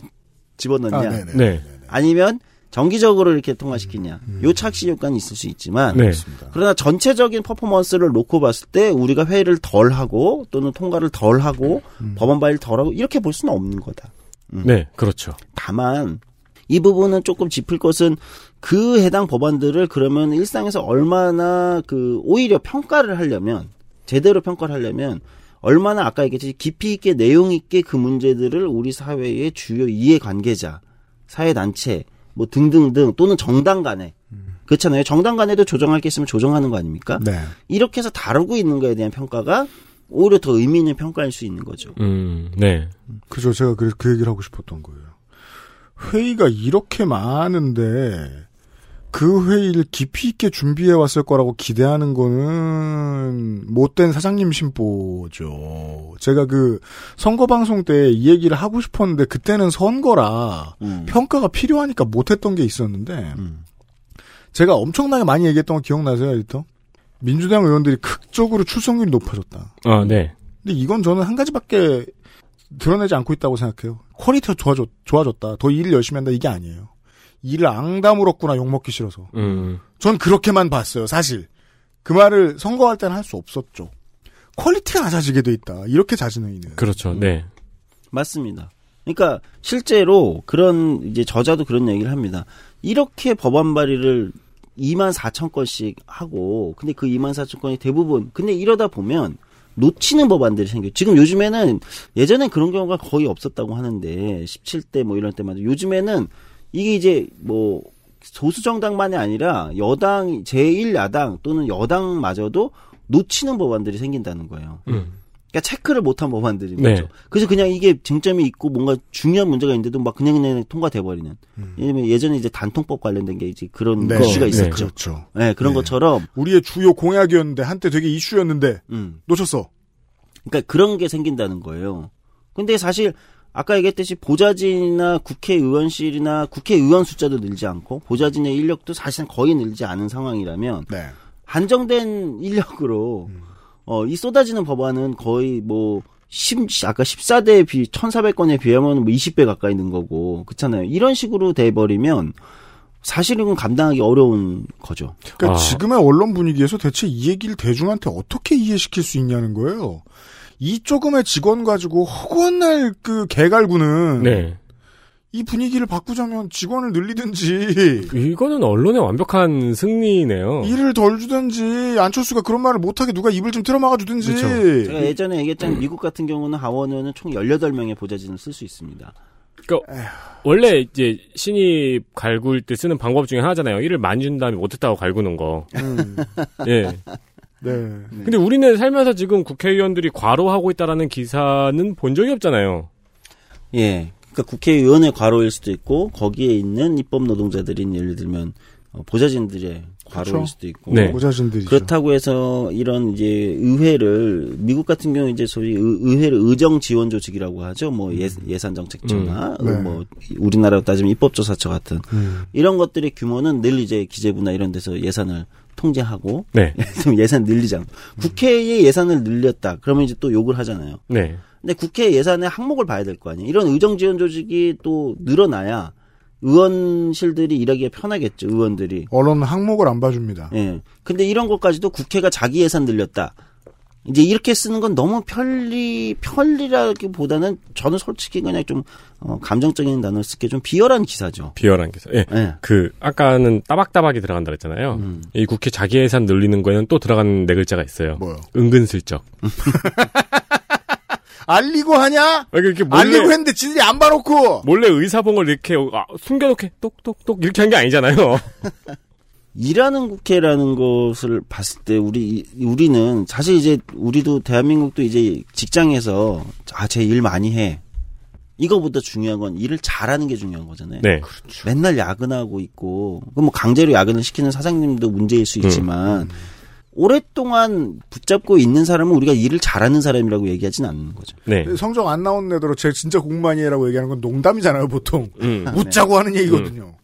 집어넣냐. 아. 네. 아니면 정기적으로 이렇게 통과시키냐. 요 착시 효과는 있을 수 있지만 네. 그러나 전체적인 퍼포먼스를 놓고 봤을 때 우리가 회의를 덜 하고 또는 통과를 덜 하고 법안 발의를 덜 하고 이렇게 볼 수는 없는 거다. 네, 그렇죠. 다만 이 부분은 조금 짚을 것은 그 해당 법안들을 그러면 일상에서 얼마나 그 오히려 평가를 하려면 제대로 평가를 하려면 얼마나 아까 얘기했듯이 깊이 있게 내용 있게 그 문제들을 우리 사회의 주요 이해 관계자, 사회 단체 뭐 등등등 또는 정당 간에 그렇잖아요. 정당 간에도 조정할 게 있으면 조정하는 거 아닙니까? 네. 이렇게 해서 다루고 있는 거에 대한 평가가 오히려 더 의미 있는 평가일 수 있는 거죠. 음, 네. 그죠. 제가 그래서 그 얘기를 하고 싶었던 거예요. 회의가 이렇게 많은데 그 회의를 깊이 있게 준비해 왔을 거라고 기대하는 거는 못된 사장님 심보죠. 제가 그 선거 방송 때 이 얘기를 하고 싶었는데 그때는 선거라 음. 평가가 필요하니까 못했던 게 있었는데 제가 엄청나게 많이 얘기했던 거 기억나세요, 에디터? 민주당 의원들이 극적으로 출석률이 높아졌다. 아, 네. 근데 이건 저는 한 가지밖에 드러내지 않고 있다고 생각해요. quality가 좋아졌, 좋아졌다. 더 일을 열심히 한다. 이게 아니에요. 이를 앙다물었구나. 욕먹기 싫어서. 음. 전 그렇게만 봤어요. 사실. 그 말을 선거할 때는 할 수 없었죠. quality가 낮아지게 돼 있다. 이렇게 있는. 그렇죠. 네. 맞습니다. 그러니까 실제로 그런 이제 저자도 그런 얘기를 합니다. 이렇게 법안 발의를 2만 4천 건씩 하고 근데 그 2만 4천 건이 대부분 근데 이러다 보면 놓치는 법안들이 생겨요. 지금 요즘에는 예전엔 그런 경우가 거의 없었다고 하는데 17대 뭐 이런 때마다 요즘에는 이게 이제 뭐 소수 정당만이 아니라 여당 제1야당 또는 여당마저도 놓치는 법안들이 생긴다는 거예요. 음. 그러니까 체크를 못한 법안들인 네. 거죠. 그래서 그냥 이게 쟁점이 있고 뭔가 중요한 문제가 있는데도 막 그냥 그냥 통과돼 버리는. 왜냐면 예전에 이제 단통법 관련된 게 이제 그런 네. 이슈가 네. 있었죠. 그렇죠. 네, 그런 네. 것처럼 우리의 주요 공약이었는데 한때 되게 이슈였는데 음. 놓쳤어. 그러니까 그런 게 생긴다는 거예요. 근데 사실 아까 얘기했듯이 보좌진이나 국회의원실이나 국회의원 숫자도 늘지 않고 보좌진의 인력도 사실은 거의 늘지 않은 상황이라면 네. 한정된 인력으로 어, 이 쏟아지는 법안은 거의 뭐 10, 아까 14대에 비 1,400건에 비하면 뭐 20배 가까이 는 거고 그렇잖아요. 이런 식으로 돼 버리면 사실은 감당하기 어려운 거죠. 그러니까 아. 지금의 언론 분위기에서 대체 이 얘기를 대중한테 어떻게 이해시킬 수 있냐는 거예요. 이 조금의 직원 가지고 허구한 날 그 개갈구는 네. 이 분위기를 바꾸자면 직원을 늘리든지 이거는 언론의 완벽한 승리네요. 일을 덜 주든지 안철수가 그런 말을 못하게 누가 입을 좀 틀어막아 주든지 그렇죠. 제가 예전에 얘기했잖아요. 미국 같은 경우는 하원의원은 총 18명의 보좌진을 쓸 수 있습니다. 그러니까 원래 이제 신입 갈굴 때 쓰는 방법 중에 하나잖아요. 일을 많이 준 다음에 못했다고 갈구는 거. 음, 예. 네. 근데 우리는 살면서 지금 국회의원들이 과로하고 있다라는 기사는 본 적이 없잖아요. 예. 그러니까 국회의원의 과로일 수도 있고 거기에 있는 입법 노동자들인 예를 들면 어, 보좌진들의 과로일 그렇죠. 수도 있고 네. 보좌진들이죠. 그렇다고 해서 이런 이제 의회를 미국 같은 경우 이제 소위 의- 의회를 의정 지원 조직이라고 하죠. 뭐 예, 예산 정책처나 음. 네. 뭐 우리나라로 따지면 입법조사처 같은 음. 이런 것들의 규모는 늘 이제 기재부나 이런 데서 예산을 통제하고 네. 좀 예산 늘리자. 국회의 예산을 늘렸다. 그러면 이제 또 욕을 하잖아요. 네. 근데 국회 예산의 항목을 봐야 될 거 아니에요. 이런 의정 지원 조직이 또 늘어나야 의원실들이 일하기가 편하겠죠. 의원들이. 언론 항목을 안 봐줍니다. 예. 근데 이런 것까지도 국회가 자기 예산 늘렸다. 이제 이렇게 쓰는 건 너무 편리 편리라기보다는 저는 솔직히 그냥 좀 어, 감정적인 단어를 쓸게 좀 비열한 기사죠. 비열한 기사. 예. 예. 그 아까는 따박따박이 들어간다 그랬잖아요. 음. 이 국회 자기 예산 늘리는 거에는 또 들어가는 네 글자가 있어요. 뭐요? 은근슬쩍. 알리고 하냐? 아, 이렇게 몰래 알리고 했는데 지들이 안 봐놓고. 몰래 의사봉을 이렇게 아, 숨겨놓게 똑똑똑 이렇게 한 게 아니잖아요. 일하는 국회라는 것을 봤을 때 우리 우리는 사실 이제 우리도 대한민국도 이제 직장에서 아 제 일 많이 해 이거보다 중요한 건 일을 잘하는 게 중요한 거잖아요. 네. 맨날 야근하고 있고 그뭐 강제로 야근을 시키는 사장님도 문제일 수 있지만 오랫동안 붙잡고 있는 사람은 우리가 일을 잘하는 사람이라고 얘기하진 않는 거죠. 네. 성적 안 나온 애들로 제 진짜 해라고 얘기하는 건 농담이잖아요, 보통. 음. 웃자고 하는 얘기거든요.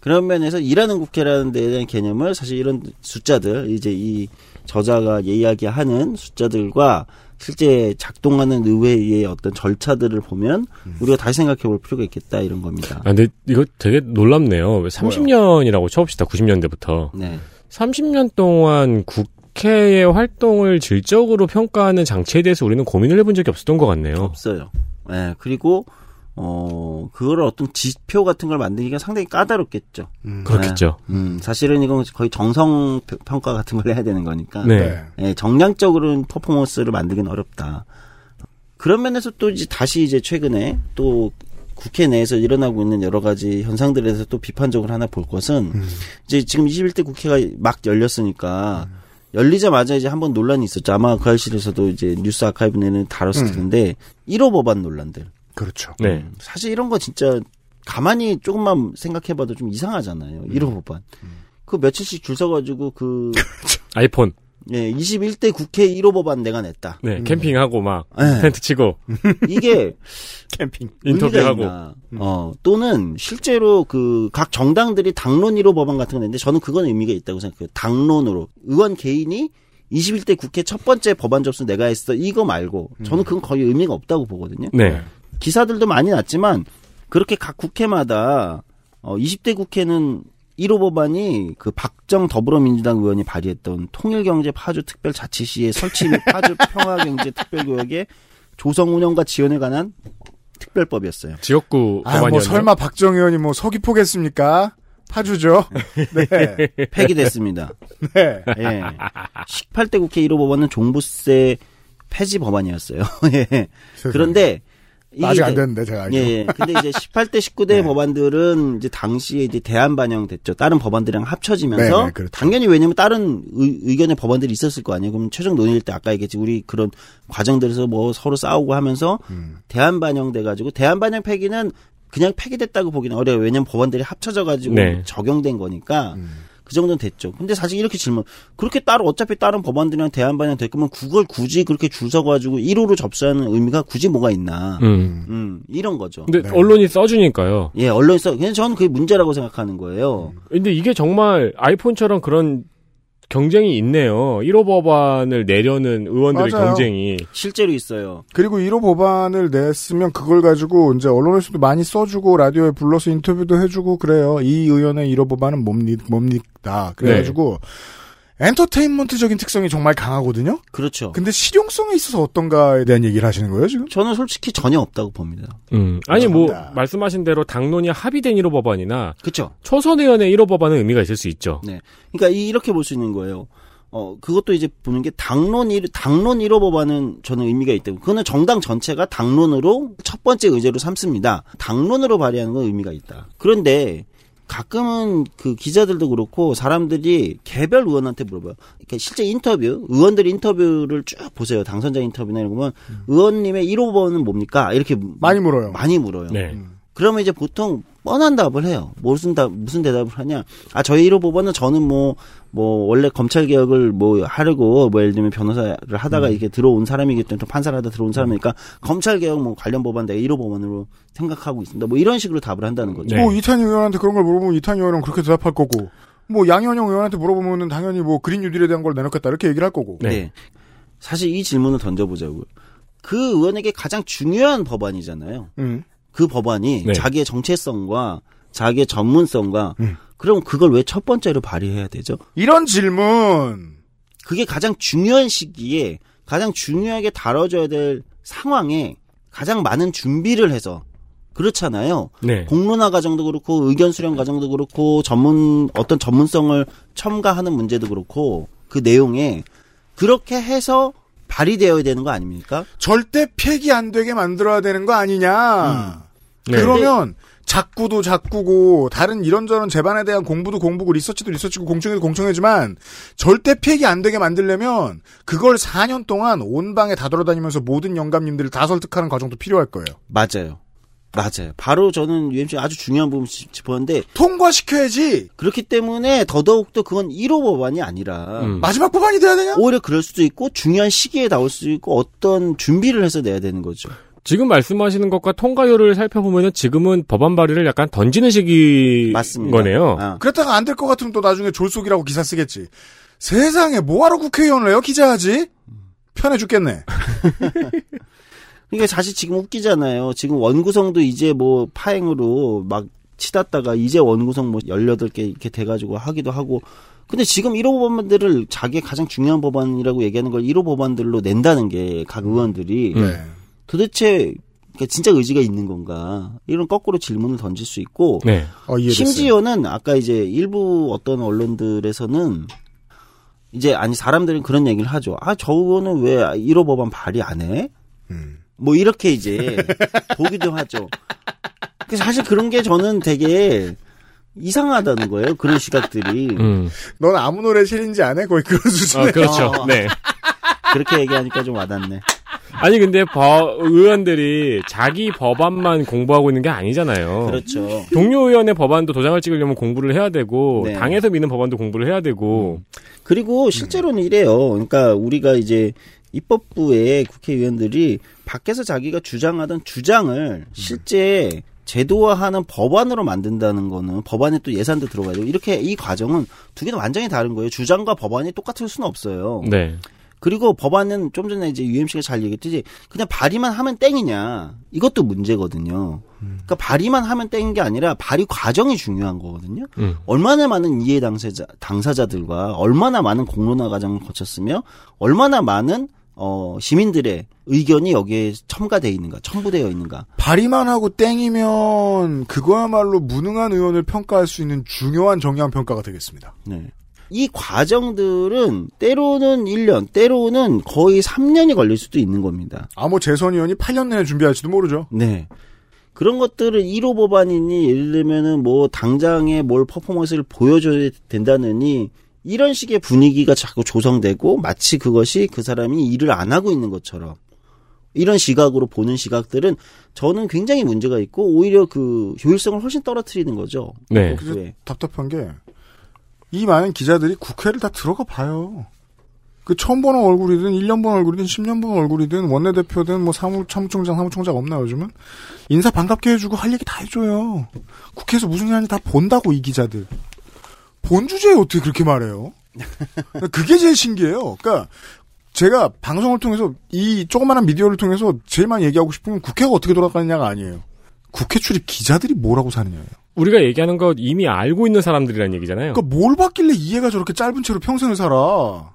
그런 면에서 일하는 국회라는 데에 대한 개념을 사실 이런 숫자들 이제 이 저자가 이야기하는 숫자들과 실제 작동하는 의회의 어떤 절차들을 보면 우리가 다시 생각해 볼 필요가 있겠다 이런 겁니다. 아, 근데 이거 되게 놀랍네요. 왜 30년이라고 쳐봅시다. 90년대부터. 네. 30년 동안 국 회의 활동을 질적으로 평가하는 장치에 대해서 우리는 고민을 해본 적이 없었던 것 같네요. 없어요. 네, 그리고 어 그걸 어떤 지표 같은 걸 만들기가 상당히 까다롭겠죠. 그렇겠죠. 네. 음, 사실은 이건 거의 정성 평- 평가 같은 걸 해야 되는 거니까. 네. 예, 정량적으로는 퍼포먼스를 만들기는 어렵다. 그런 면에서 또 이제 다시 이제 최근에 또 국회 내에서 일어나고 있는 여러 가지 현상들에 대해서 또 비판적으로 하나 볼 것은 이제 지금 21대 국회가 막 열렸으니까 열리자마자 이제 한번 논란이 있었죠. 아마 그 알실에서도 이제 뉴스 아카이브 내는 다뤘을 텐데 1호 법안 논란들. 그렇죠. 네. 사실 이런 거 진짜 가만히 조금만 생각해봐도 좀 이상하잖아요. 1호 법안. 그 며칠씩 줄 서가지고 그 아이폰. 예, 21대 국회 1호 법안 내가 냈다. 네. 캠핑하고 막 네. 텐트 치고 이게 캠핑. 인터뷰하고. 있나. 어, 또는 실제로 그 각 정당들이 당론 1호 법안 같은 거 냈는데 저는 그건 의미가 있다고 생각해요. 당론으로. 의원 개인이 21대 국회 첫 번째 법안 접수 내가 했어. 이거 말고. 저는 그건 거의 의미가 없다고 보거든요. 네. 기사들도 많이 났지만 그렇게 각 국회마다 어 20대 국회는 1호 법안이 그 박정 더불어민주당 의원이 발의했던 통일경제 파주 특별자치 시의 설치 및 파주 평화경제 특별구역의 조성 운영과 지원에 관한 특별법이었어요. 지역구 아, 뭐 법안이었나요? 설마 박정 의원이 뭐 서귀포겠습니까? 파주죠. 네. 폐기됐습니다. 네. 예. 18대 국회 1호 법안은 종부세 폐지 법안이었어요. 예. 그런데 아직 안 됐는데 제가 알기로. 예, 예. 근데 이제 18대 19대 법안들은 이제 당시에 이제 대안 반영됐죠. 다른 법안들이랑 합쳐지면서 네, 네, 그렇죠. 당연히 왜냐면 다른 의, 견의 법안들이 있었을 거 아니에요. 그럼 최종 논의일 때 아까 얘기했지 우리 그런 과정들에서 뭐 서로 싸우고 하면서 음. 대안 반영돼 가지고 대안 반영 폐기는 그냥 폐기됐다고 보기는 어려워요. 왜냐면 법안들이 합쳐져 가지고 네. 적용된 거니까. 음. 그 정도는 됐죠. 근데 사실 이렇게 질문. 그렇게 따로 어차피 다른 법안들이랑 대안 반영 될 거면 그걸 굳이 그렇게 줄 서가지고 1호로 접수하는 의미가 굳이 뭐가 있나. 음. 음, 이런 거죠. 근데 언론이 써주니까요. 예, 언론이 써. 그냥 저는 그게 문제라고 생각하는 거예요. 근데 이게 정말 아이폰처럼 그런 경쟁이 있네요. 1호 법안을 내려는 의원들의 맞아요. 경쟁이. 실제로 있어요. 그리고 1호 법안을 냈으면 그걸 가지고 이제 언론에서도 많이 써주고 라디오에 불러서 인터뷰도 해주고 그래요. 이 의원의 1호 법안은 뭡니, 뭡니다. 그래가지고 엔터테인먼트적인 특성이 정말 강하거든요. 그렇죠. 근데 실용성에 있어서 어떤가에 대한 얘기를 하시는 거예요 지금? 저는 솔직히 전혀 없다고 봅니다. 음. 아니 뭐 감사합니다. 말씀하신 대로 당론이 합의된 1호 법안이나 그렇죠. 초선 의원의 1호 법안은 의미가 있을 수 있죠. 네. 그러니까 이- 이렇게 볼 수 있는 거예요. 어, 그것도 이제 보는 게 당론 1, 당론 1호 법안은 저는 의미가 있다고. 그거는 정당 전체가 당론으로 첫 번째 의제로 삼습니다. 당론으로 발의하는 건 의미가 있다. 그런데 가끔은 그 기자들도 그렇고 사람들이 개별 의원한테 물어봐요. 그러니까 실제 인터뷰, 의원들 인터뷰를 쭉 보세요. 당선자 인터뷰나 이런 거 보면 의원님의 1호 법안은 뭡니까? 이렇게 많이 물어요. 많이 물어요. 네. 그러면 이제 보통 뻔한 답을 해요. 무슨 답, 무슨 대답을 하냐. 아, 저희 1호 법안은 저는 뭐, 뭐, 원래 검찰 개혁을 뭐 하려고, 뭐, 예를 들면 변호사를 하다가 이렇게 들어온 사람이기 때문에 또 판사를 하다 들어온 사람이니까 검찰 개혁 뭐 관련 법안 내가 1호 법안으로 생각하고 있습니다. 뭐 이런 식으로 답을 한다는 거죠. 네. 뭐 이탄희 의원한테 그런 걸 물어보면 이탄희 의원은 그렇게 대답할 거고 뭐 양현영 의원한테 물어보면은 당연히 뭐 그린 뉴딜에 대한 걸 내놓겠다 이렇게 얘기를 할 거고. 네. 사실 이 질문을 던져보자고요. 그 의원에게 가장 중요한 법안이잖아요. 음. 그 법안이 네. 자기의 정체성과 자기의 전문성과 음. 그럼 그걸 왜 첫 번째로 발휘해야 되죠? 이런 질문. 그게 가장 중요한 시기에 가장 중요하게 다뤄져야 될 상황에 가장 많은 준비를 해서 그렇잖아요. 네. 공론화 과정도 그렇고 의견 수렴 과정도 그렇고 전문 어떤 전문성을 첨가하는 문제도 그렇고 그 내용에 그렇게 해서 발휘되어야 되는 거 아닙니까? 절대 폐기 안 되게 만들어야 되는 거 아니냐. 네. 그러면 작구도 작구고 다른 이런저런 재반에 대한 공부도 공부고 리서치도 리서치고 공청회도 공청회지만 절대 폐기 안 되게 만들려면 그걸 4년 동안 온 방에 다 돌아다니면서 모든 영감님들을 다 설득하는 과정도 필요할 거예요. 맞아요. 맞아요. 바로 저는 UMC 아주 중요한 부분 짚- 짚었는데 통과시켜야지 그렇기 때문에 더더욱더 그건 1호 법안이 아니라 음. 마지막 법안이 돼야 되냐? 오히려 그럴 수도 있고 중요한 시기에 나올 수도 있고 어떤 준비를 해서 내야 되는 거죠. 지금 말씀하시는 것과 통과율을 살펴보면은 지금은 법안 발의를 약간 던지는 시기 맞습니다. 거네요. 아, 그랬다가 안 될 것 같으면 또 나중에 졸속이라고 기사 쓰겠지. 세상에 뭐하러 국회의원을 해요 기자하지? 편해 죽겠네. 그러니까 사실 지금 웃기잖아요. 지금 원구성도 이제 뭐 파행으로 막 치닫다가 이제 원구성 뭐 18개 이렇게 돼가지고 하기도 하고. 근데 지금 1호 법안들을 자기의 가장 중요한 법안이라고 얘기하는 걸 1호 법안들로 낸다는 게 각 의원들이 음. 네. 도대체 그러니까 진짜 의지가 있는 건가 이런 거꾸로 질문을 던질 수 있고 네. 어. 심지어는 아까 이제 일부 어떤 언론들에서는 이제 아니 사람들은 그런 얘기를 하죠. 아 저거는 왜 1호 법안 발의 안 해? 음. 뭐 이렇게 이제 보기도 하죠. 그 사실 그런 게 저는 되게 이상하다는 거예요. 그런 시각들이 음. 넌 아무 노래 실인지 안 해? 거의 그런 수준에. 아, 그렇죠. 어. 네. 그렇게 얘기하니까 좀 와닿네. 아니 근데 법 의원들이 자기 법안만 공부하고 있는 게 아니잖아요. 그렇죠. 동료 의원의 법안도 도장을 찍으려면 공부를 해야 되고 네. 당에서 미는 법안도 공부를 해야 되고 그리고 실제로는 이래요. 그러니까 우리가 이제 입법부의 국회의원들이 밖에서 자기가 주장하던 주장을 실제 제도화하는 법안으로 만든다는 거는 법안에 또 예산도 들어가야 되고 이렇게 이 과정은 두 개는 완전히 다른 거예요. 주장과 법안이 똑같을 수는 없어요. 네. 그리고 법안은 좀 전에 이제 UMC가 잘 얘기했듯이 그냥 발의만 하면 땡이냐 이것도 문제거든요. 그러니까 발의만 하면 땡인 게 아니라 발의 과정이 중요한 거거든요. 음. 얼마나 많은 이해 당사자 당사자들과 얼마나 많은 공론화 과정을 거쳤으며 얼마나 많은 어 시민들의 의견이 여기에 첨가돼 있는가, 첨부되어 있는가. 발의만 하고 땡이면 그거야말로 무능한 의원을 평가할 수 있는 중요한 정량 평가가 되겠습니다. 네. 이 과정들은 때로는 1년, 때로는 거의 3년이 걸릴 수도 있는 겁니다. 아, 뭐 재선 의원이 8년 내내 준비할지도 모르죠. 네. 그런 것들을 1호 법안이니 예를 들면은 뭐 당장에 뭘 퍼포먼스를 보여줘야 된다느니 이런 식의 분위기가 자꾸 조성되고 마치 그것이 그 사람이 일을 안 하고 있는 것처럼 이런 시각으로 보는 시각들은 저는 굉장히 문제가 있고 오히려 그 효율성을 훨씬 떨어뜨리는 거죠. 네. 법부에. 답답한 게, 이 많은 기자들이 국회를 다 들어가 봐요. 그 처음 보는 얼굴이든, 1년 본 얼굴이든, 10년 본 얼굴이든, 원내대표든, 뭐 사무, 사무총장, 사무총장 없나 요즘은? 인사 반갑게 해주고 할 얘기 다 해줘요. 국회에서 무슨 일 하는지 다 본다고, 이 기자들. 본 주제에 어떻게 그렇게 말해요? 그게 제일 신기해요. 그러니까, 제가 방송을 통해서, 이 조그마한 미디어를 통해서 제일 많이 얘기하고 싶은 건 국회가 어떻게 돌아가느냐가 아니에요. 국회 출입 기자들이 뭐라고 사느냐예요. 우리가 얘기하는 거 이미 알고 있는 사람들이란 얘기잖아요. 그러니까 뭘 받길래 이해가 저렇게 짧은 채로 평생을 살아?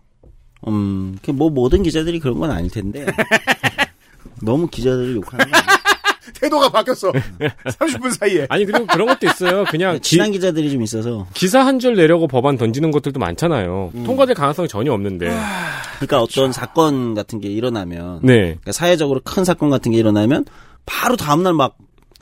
음, 그뭐 모든 기자들이 그런 건 아닐 텐데. 너무 기자들을 욕하는 거? 태도가 바뀌었어. 30분 사이에. 아니 그리고 그런 것도 있어요. 그냥 기, 친한 기 자들이 좀 있어서. 기사 한 줄 내려고 법안 던지는 것들도 많잖아요. 통과될 가능성이 전혀 없는데. 그러니까 어떤 사건 같은 게 일어나면 네. 그러니까 사회적으로 큰 사건 같은 게 일어나면 바로 다음 날 막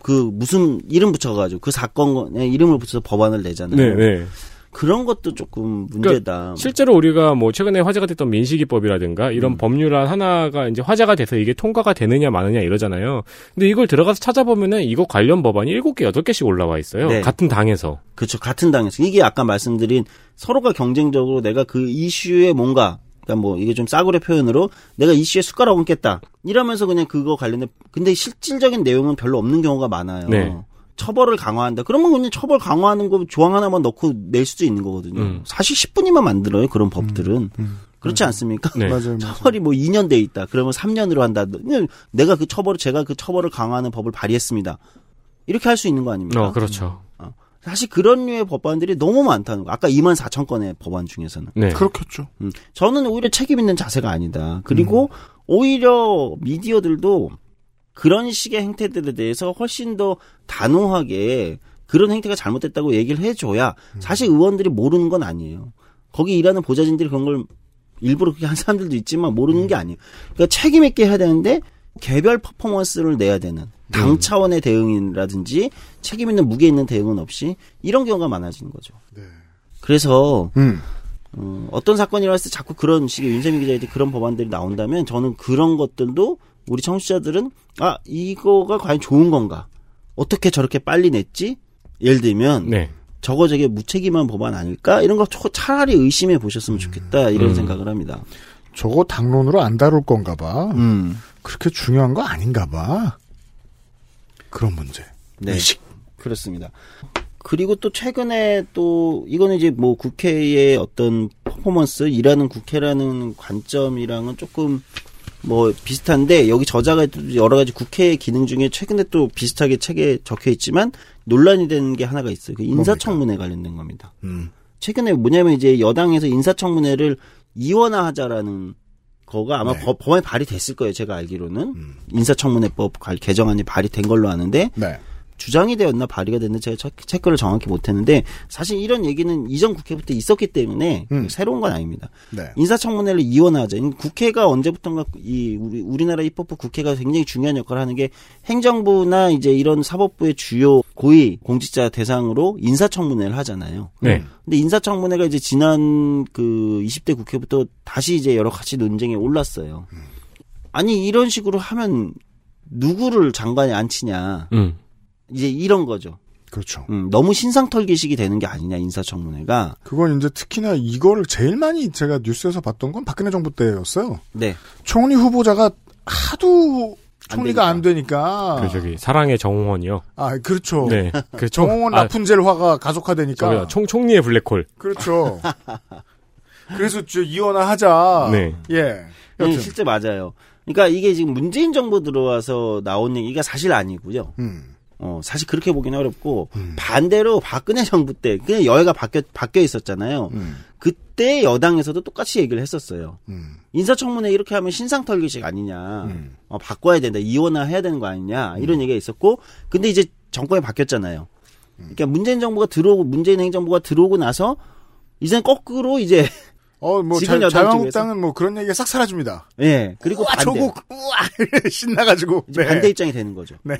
그 무슨 이름 붙여가지고 그 사건에 이름을 붙여서 법안을 내잖아요. 네, 네. 그런 것도 조금 문제다. 실제로 우리가 뭐 최근에 화제가 됐던 민식이법이라든가 이런 음. 법률안 하나가 이제 화제가 돼서 이게 통과가 되느냐 마느냐 이러잖아요. 근데 이걸 들어가서 찾아보면은 이거 관련 법안이 7개, 8개씩 올라와 있어요. 네. 같은 당에서. 그렇죠. 같은 당에서 이게 아까 말씀드린 서로가 경쟁적으로 내가 그 이슈에 뭔가 그러니까 뭐 이게 좀 싸구려 표현으로 내가 이슈에 숟가락 얹겠다 이러면서 그냥 그거 관련된 근데 실질적인 내용은 별로 없는 경우가 많아요. 네. 처벌을 강화한다. 그러면 그냥 처벌 강화하는 거 조항 하나만 넣고 낼 수도 있는 거거든요. 음. 사실 10분이면 만들어요. 그런 법들은. 그렇지 않습니까? 네. 맞아요. 맞아요. 처벌이 뭐 2년 돼 있다. 그러면 3년으로 한다. 내가 그 처벌을 제가 그 처벌을 강화하는 법을 발의했습니다. 이렇게 할 수 있는 거 아닙니까? 어, 그렇죠. 사실 그런 류의 법안들이 너무 많다는 거. 아까 2만 4천 건의 법안 중에서는. 네. 그렇겠죠. 음, 저는 오히려 책임 있는 자세가 아니다. 그리고 오히려 미디어들도 그런 식의 행태들에 대해서 훨씬 더 단호하게 그런 행태가 잘못됐다고 얘기를 해줘야 사실 의원들이 모르는 건 아니에요. 거기 일하는 보좌진들이 그런 걸 일부러 그렇게 한 사람들도 있지만 모르는 게 아니에요. 그러니까 책임 있게 해야 되는데 개별 퍼포먼스를 내야 되는 당 차원의 대응이라든지 책임 있는 무게 있는 대응은 없이 이런 경우가 많아지는 거죠. 그래서 음. 어, 어떤 사건이 일어났을 때 자꾸 그런 식의 윤세민 기자에 대해 그런 법안들이 나온다면 저는 그런 것들도 우리 청취자들은 아 이거가 과연 좋은 건가 어떻게 저렇게 빨리 냈지 예를 들면 네. 저거 저게 무책임한 법안 아닐까 이런 거 초- 차라리 의심해 보셨으면 좋겠다 이런 음. 생각을 합니다. 저거 당론으로 안 다룰 건가 봐. 음. 그렇게 중요한 거 아닌가 봐. 그런 문제. 네. 의식. 그렇습니다. 그리고 또 최근에 또 이거는 이제 뭐 국회의 어떤 퍼포먼스 일하는 국회라는 관점이랑은 조금 뭐 비슷한데 여기 저자가 또 여러 가지 국회 기능 중에 최근에 또 비슷하게 책에 적혀 있지만 논란이 되는 게 하나가 있어요. 그 인사청문회 관련된 겁니다. 음. 최근에 뭐냐면 이제 여당에서 인사청문회를 이원화하자라는 거가 아마 네. 법, 법안이 발의됐을 거예요. 제가 알기로는 인사청문회법 갈- 개정안이 발의된 걸로 아는데 네. 주장이 되었나 발의가 됐나 제가 체- 체크를 정확히 못했는데 사실 이런 얘기는 이전 국회부터 있었기 때문에 음. 새로운 건 아닙니다. 네. 인사청문회를 이원하자. 국회가 언제부턴가 이 우리 우리나라 입법부 국회가 굉장히 중요한 역할을 하는 게 행정부나 이제 이런 사법부의 주요 고위 공직자 대상으로 인사청문회를 하잖아요. 네. 근데 인사청문회가 이제 지난 그 20대 국회부터 다시 이제 여러 가지 논쟁에 올랐어요. 아니 이런 식으로 하면 누구를 장관에 앉히냐. 음. 이제 이런 거죠. 그렇죠. 음, 너무 신상털기식이 되는 게 아니냐 인사청문회가. 그건 이제 특히나 이거를 제일 많이 제가 뉴스에서 봤던 건 박근혜 정부 때였어요. 네. 총리 후보자가 하도 안 총리가 안 되니까. 그 저기 사랑의 정홍원이요. 아, 그렇죠. 네. 그 총- 정홍원 아, 라푼젤화가 가속화되니까. 저기요. 총 총리의 블랙홀. 그렇죠. 그래서 저 이혼을 하자. 네. 예. 네. 실제 맞아요. 그러니까 이게 지금 문재인 정부 들어와서 나온 얘기가 사실 아니고요. 음. 어, 사실 그렇게 보기는 어렵고 반대로 박근혜 정부 때 그냥 여야가 바뀌어 바뀌어 있었잖아요. 음. 그때 여당에서도 똑같이 얘기를 했었어요. 음. 인사청문회 이렇게 하면 신상 털기식 아니냐. 음. 어, 바꿔야 된다. 이원화 해야 되는 거 아니냐. 이런 얘기가 있었고 근데 이제 정권이 바뀌었잖아요. 그러니까 문재인 정부가 들어오고 문재인 행정부가 들어오고 나서 이제는 거꾸로 이제 어, 뭐, 지금 자, 여당 자유한국당은 뭐 그런 얘기가 싹 사라집니다. 예. 그리고 우와, 반대. 조국, 우와! 신나가지고. 네. 반대 입장이 되는 거죠. 네.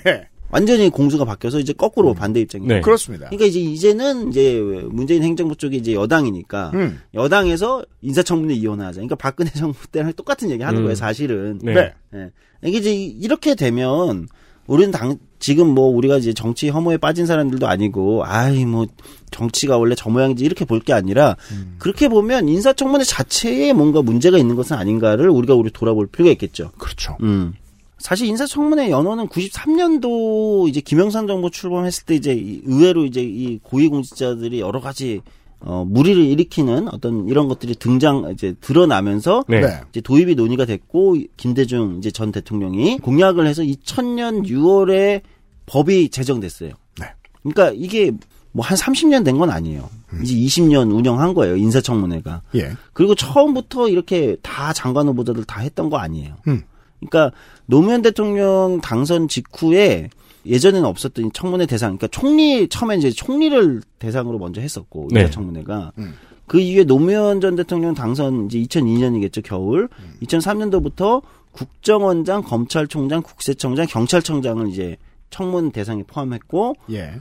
완전히 공수가 바뀌어서 이제 거꾸로 반대 입장이. 네. 그렇습니다. 그러니까 이제 이제는 이제 문재인 행정부 쪽이 이제 여당이니까 음. 여당에서 인사청문회 이혼하자. 그러니까 박근혜 정부 때랑 똑같은 얘기 하는 음. 거예요, 사실은. 네. 네. 예. 이게 이제 이렇게 되면 우리는 당 지금 뭐 우리가 이제 정치 혐오에 빠진 사람들도 아니고 아이 뭐 정치가 원래 저 모양이지 이렇게 볼 게 아니라 그렇게 보면 인사청문회 자체에 뭔가 문제가 있는 것은 아닌가를 우리가 우리 돌아볼 필요가 있겠죠. 그렇죠. 음. 사실 인사청문회 연호는 93년도 이제 김영삼 정부 출범했을 때 이제 이- 의외로 이제 이 고위공직자들이 여러 가지 어 무리를 일으키는 어떤 이런 것들이 등장 이제 드러나면서 네. 네. 이제 도입이 논의가 됐고 김대중 이제 전 대통령이 공약을 해서 2000년 6월에 법이 제정됐어요. 네. 그러니까 이게 뭐 한 30년 된 건 아니에요. 이제 20년 운영한 거예요. 인사청문회가. 예. 그리고 처음부터 이렇게 다 장관 후보자들 다 했던 거 아니에요. 음. 그러니까 노무현 대통령 당선 직후에 예전에는 없었던 이 청문회 대상, 그러니까 총리 처음에 이제 총리를 대상으로 먼저 했었고 네. 인사청문회가 음. 그 이후에 노무현 전 대통령 당선 이제 2002년이겠죠 겨울 2003년도부터 국정원장, 검찰총장, 국세청장, 경찰청장을 이제 청문 대상에 포함했고 예.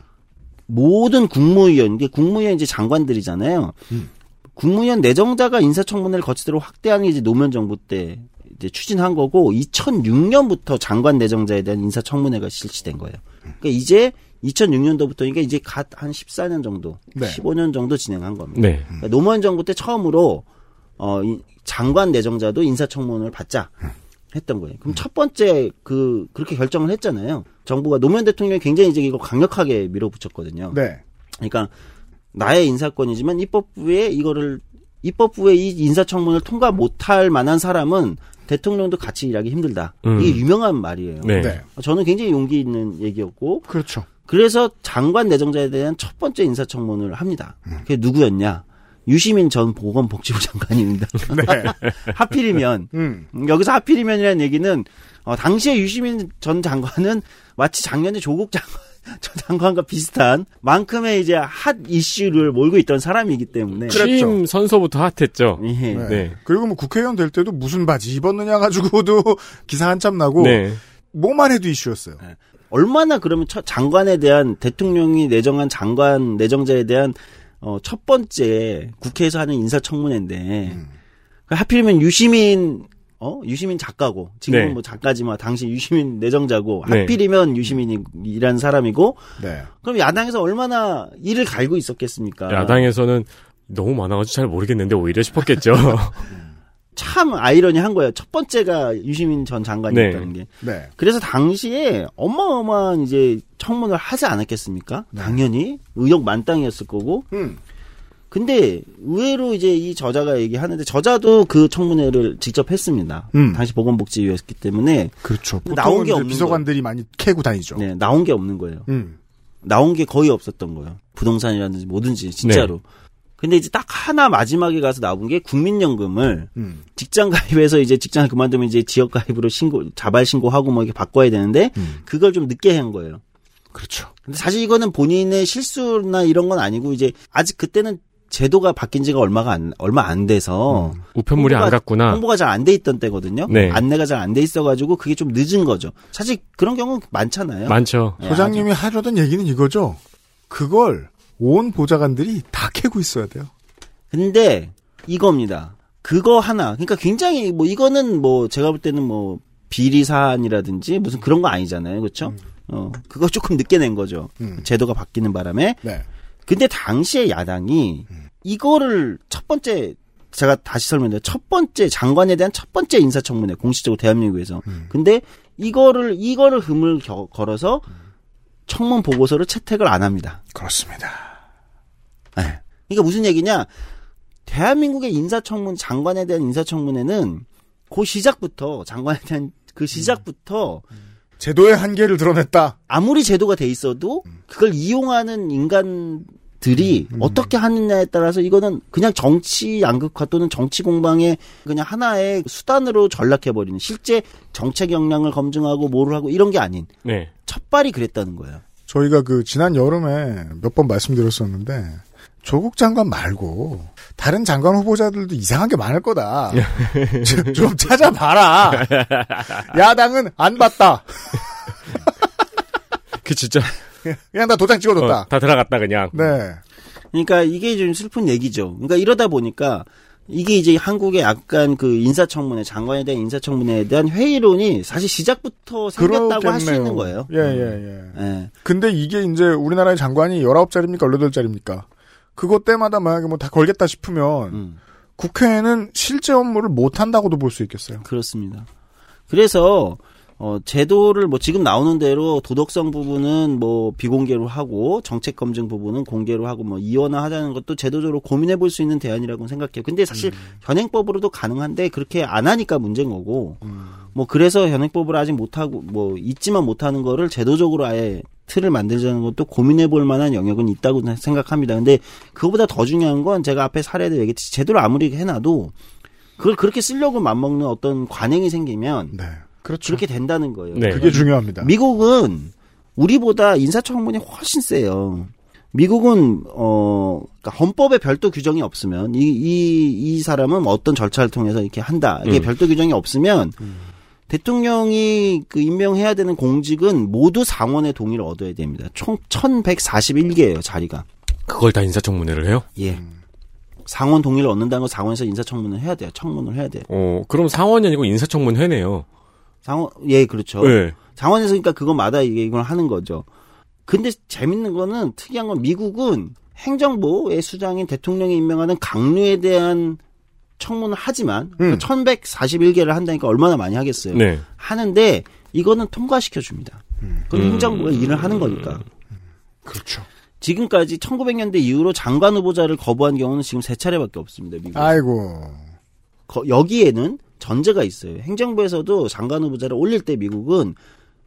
모든 국무위원, 이게 국무위원 이제 장관들이잖아요. 음. 국무위원 내정자가 인사청문회를 거치도록 확대하는 게 이제 노무현 정부 때 이제 추진한 거고 2006년부터 장관 내정자에 대한 인사청문회가 실시된 거예요. 그러니까 이제 2006년도부터 그러니까 이제 갓 한 14년 정도, 네. 15년 정도 진행한 겁니다. 네. 그러니까 노무현 정부 때 처음으로 어 이- 장관 내정자도 인사청문을 받자. 했던 거예요. 그럼 첫 번째 그 그렇게 결정을 했잖아요. 정부가 노무현 대통령이 굉장히 이제 이거 강력하게 밀어붙였거든요. 네. 그러니까 나의 인사권이지만 입법부에 이거를 입법부에 이 인사청문을 통과 못할 만한 사람은 대통령도 같이 일하기 힘들다. 음. 이게 유명한 말이에요. 네. 네. 저는 굉장히 용기 있는 얘기였고 그렇죠. 그래서 장관 내정자에 대한 첫 번째 인사청문을 합니다. 음. 그게 누구였냐? 유시민 전 보건복지부 장관입니다. 네. 하필이면 음. 여기서 하필이면이라는 얘기는 어, 당시에 유시민 전 장관은 마치 작년에 조국 장관 저 장관과 비슷한 만큼의 이제 핫 이슈를 몰고 있던 사람이기 때문에 취임 선서부터 핫했죠. 예. 네. 네. 그리고 뭐 국회의원 될 때도 무슨 바지 입었느냐 가지고도 기사 한참 나고 네. 뭐만 해도 이슈였어요. 얼마나 그러면 첫 장관에 대한 대통령이 내정한 장관 내정자에 대한 어, 첫 번째 국회에서 하는 인사청문회인데 음. 그 하필이면 유시민 어 유시민 작가고 지금은 네. 뭐 작가지만 당시 유시민 내정자고 네. 하필이면 유시민이라는 사람이고 네. 그럼 야당에서 얼마나 이를 갈고 있었겠습니까? 야당에서는 너무 많아가지고 잘 모르겠는데 오히려 싶었겠죠. 참 아이러니한 거예요. 첫 번째가 유시민 전 장관이었다는 게. 네. 그래서 당시에 어마어마한 이제 청문을 하지 않았겠습니까? 당연히 의욕 만땅이었을 거고. 음. 근데 의외로 이제 이 저자가 얘기하는데 저자도 그 청문회를 직접 했습니다. 음. 당시 보건복지위였기 때문에 그렇죠. 나온 게 없는 비서관들이 많이 캐고 다니죠. 네, 나온 게 없는 거예요. 음. 나온 게 거의 없었던 거예요. 부동산이라든지 뭐든지 진짜로. 근데 이제 딱 하나 마지막에 가서 나온 게 국민연금을 음. 직장 가입해서 이제 직장을 그만두면 이제 지역 가입으로 신고 자발 신고하고 뭐 이렇게 바꿔야 되는데 음. 그걸 좀 늦게 한 거예요. 그렇죠. 근데 사실 이거는 본인의 실수나 이런 건 아니고 이제 아직 그때는 제도가 바뀐 지가 얼마가 안 얼마 안 돼서 우편물이 안 홍보가- 갔구나. 홍보가 잘 안 돼 있던 때거든요. 네. 안내가 잘 안 돼 있어가지고 그게 좀 늦은 거죠. 사실 그런 경우 많잖아요. 많죠. 네, 소장님이 하려던 얘기는 이거죠. 그걸 온 보좌관들이 다 캐고 있어야 돼요. 근데 이겁니다. 그거 하나. 그러니까 굉장히 뭐 이거는 뭐 제가 볼 때는 뭐 비리 사안이라든지 무슨 그런 거 아니잖아요. 그렇죠? 어, 그거 조금 늦게 낸 거죠. 음. 제도가 바뀌는 바람에. 네. 근데 당시에 야당이 이거를 첫 번째 제가 다시 설명드려요. 첫 번째 장관에 대한 첫 번째 인사청문회 공식적으로 대한민국에서. 근데 이거를 이거를 흠을 겨- 걸어서 청문 보고서를 채택을 안 합니다. 그렇습니다. 네. 그러니까 무슨 얘기냐? 대한민국의 인사청문 장관에 대한 인사청문회는 그 시작부터 장관에 대한 그 시작부터 제도의 한계를 드러냈다. 아무리 제도가 돼 있어도 그걸 이용하는 인간들이 어떻게 하느냐에 따라서 이거는 그냥 정치 양극화 또는 정치 공방의 그냥 하나의 수단으로 전락해버리는 실제 정책 역량을 검증하고 뭐를 하고 이런 게 아닌 네. 첫발이 그랬다는 거예요. 저희가 그 지난 여름에 몇 번 말씀드렸었는데 조국 장관 말고 다른 장관 후보자들도 이상한 게 많을 거다. 좀- 좀 찾아봐라. 야당은 안 봤다. 그 진짜 그냥 다 도장 찍어뒀다. 어, 다 들어갔다 그냥. 네. 그러니까 이게 좀 슬픈 얘기죠. 그러니까 이러다 보니까 이게 이제 한국의 약간 그 인사청문회, 장관에 대한 인사청문회에 대한 회의론이 사실 시작부터 생겼다고 할 수. 있는 거예요. 예, 예, 예. 예. 근데 이게 이제 우리나라의 장관이 19자리입니까? 18자리입니까? 그것 때마다 만약에 뭐 다 걸겠다 싶으면 음, 국회는 실제 업무를 못 한다고도 볼 수 있겠어요. 그렇습니다. 그래서 어, 제도를 뭐 지금 나오는 대로 도덕성 부분은 뭐 비공개로 하고 정책 검증 부분은 공개로 하고 뭐 이원화 하자는 것도 제도적으로 고민해 볼 수 있는 대안이라고 생각해요. 근데 사실 현행법으로도 가능한데 그렇게 안 하니까 문제인 거고 뭐 그래서 현행법을 아직 못 하고 뭐 있지만 못 하는 거를 제도적으로 아예 틀을 만들자는 것도 고민해 볼 만한 영역은 있다고 생각합니다. 근데 그거보다 더 중요한 건 제가 앞에 사례도 얘기했듯이 제도를 아무리 해놔도 그걸 그렇게 쓰려고 맘먹는 어떤 관행이 생기면 네. 그렇죠. 그렇게 된다는 거예요. 네. 그게 중요합니다. 미국은 우리보다 인사청문이 훨씬 세요. 미국은 어 그러니까 헌법에 별도 규정이 없으면 이 이이 사람은 어떤 절차를 통해서 이렇게 한다. 이게 음. 별도 규정이 없으면 대통령이 그 임명해야 되는 공직은 모두 상원의 동의를 얻어야 됩니다. 총 1141개예요, 자리가. 그걸 다 인사청문회를 해요? 예. 상원 동의를 얻는다는 건 상원에서 인사청문을 해야 돼요. 청문을 해야 돼요. 어, 그럼 상원이 아니고 인사청문회네요. 상원 예, 그렇죠. 네. 상원에서 그러니까 그거마다 이게 이걸 하는 거죠. 근데 재밌는 거는 특이한 건 미국은 행정부의 수장인 대통령이 임명하는 강류에 대한 청문을 하지만 음. 1141개를 한다니까 얼마나 많이 하겠어요. 네. 하는데 이거는 통과시켜 줍니다. 그건 음. 행정부가 일을 하는 거니까. 그렇죠. 지금까지 1900년대 이후로 장관 후보자를 거부한 경우는 지금 세 차례밖에 없습니다. 미국. 아이고. 거- 여기에는 전제가 있어요. 행정부에서도 장관 후보자를 올릴 때 미국은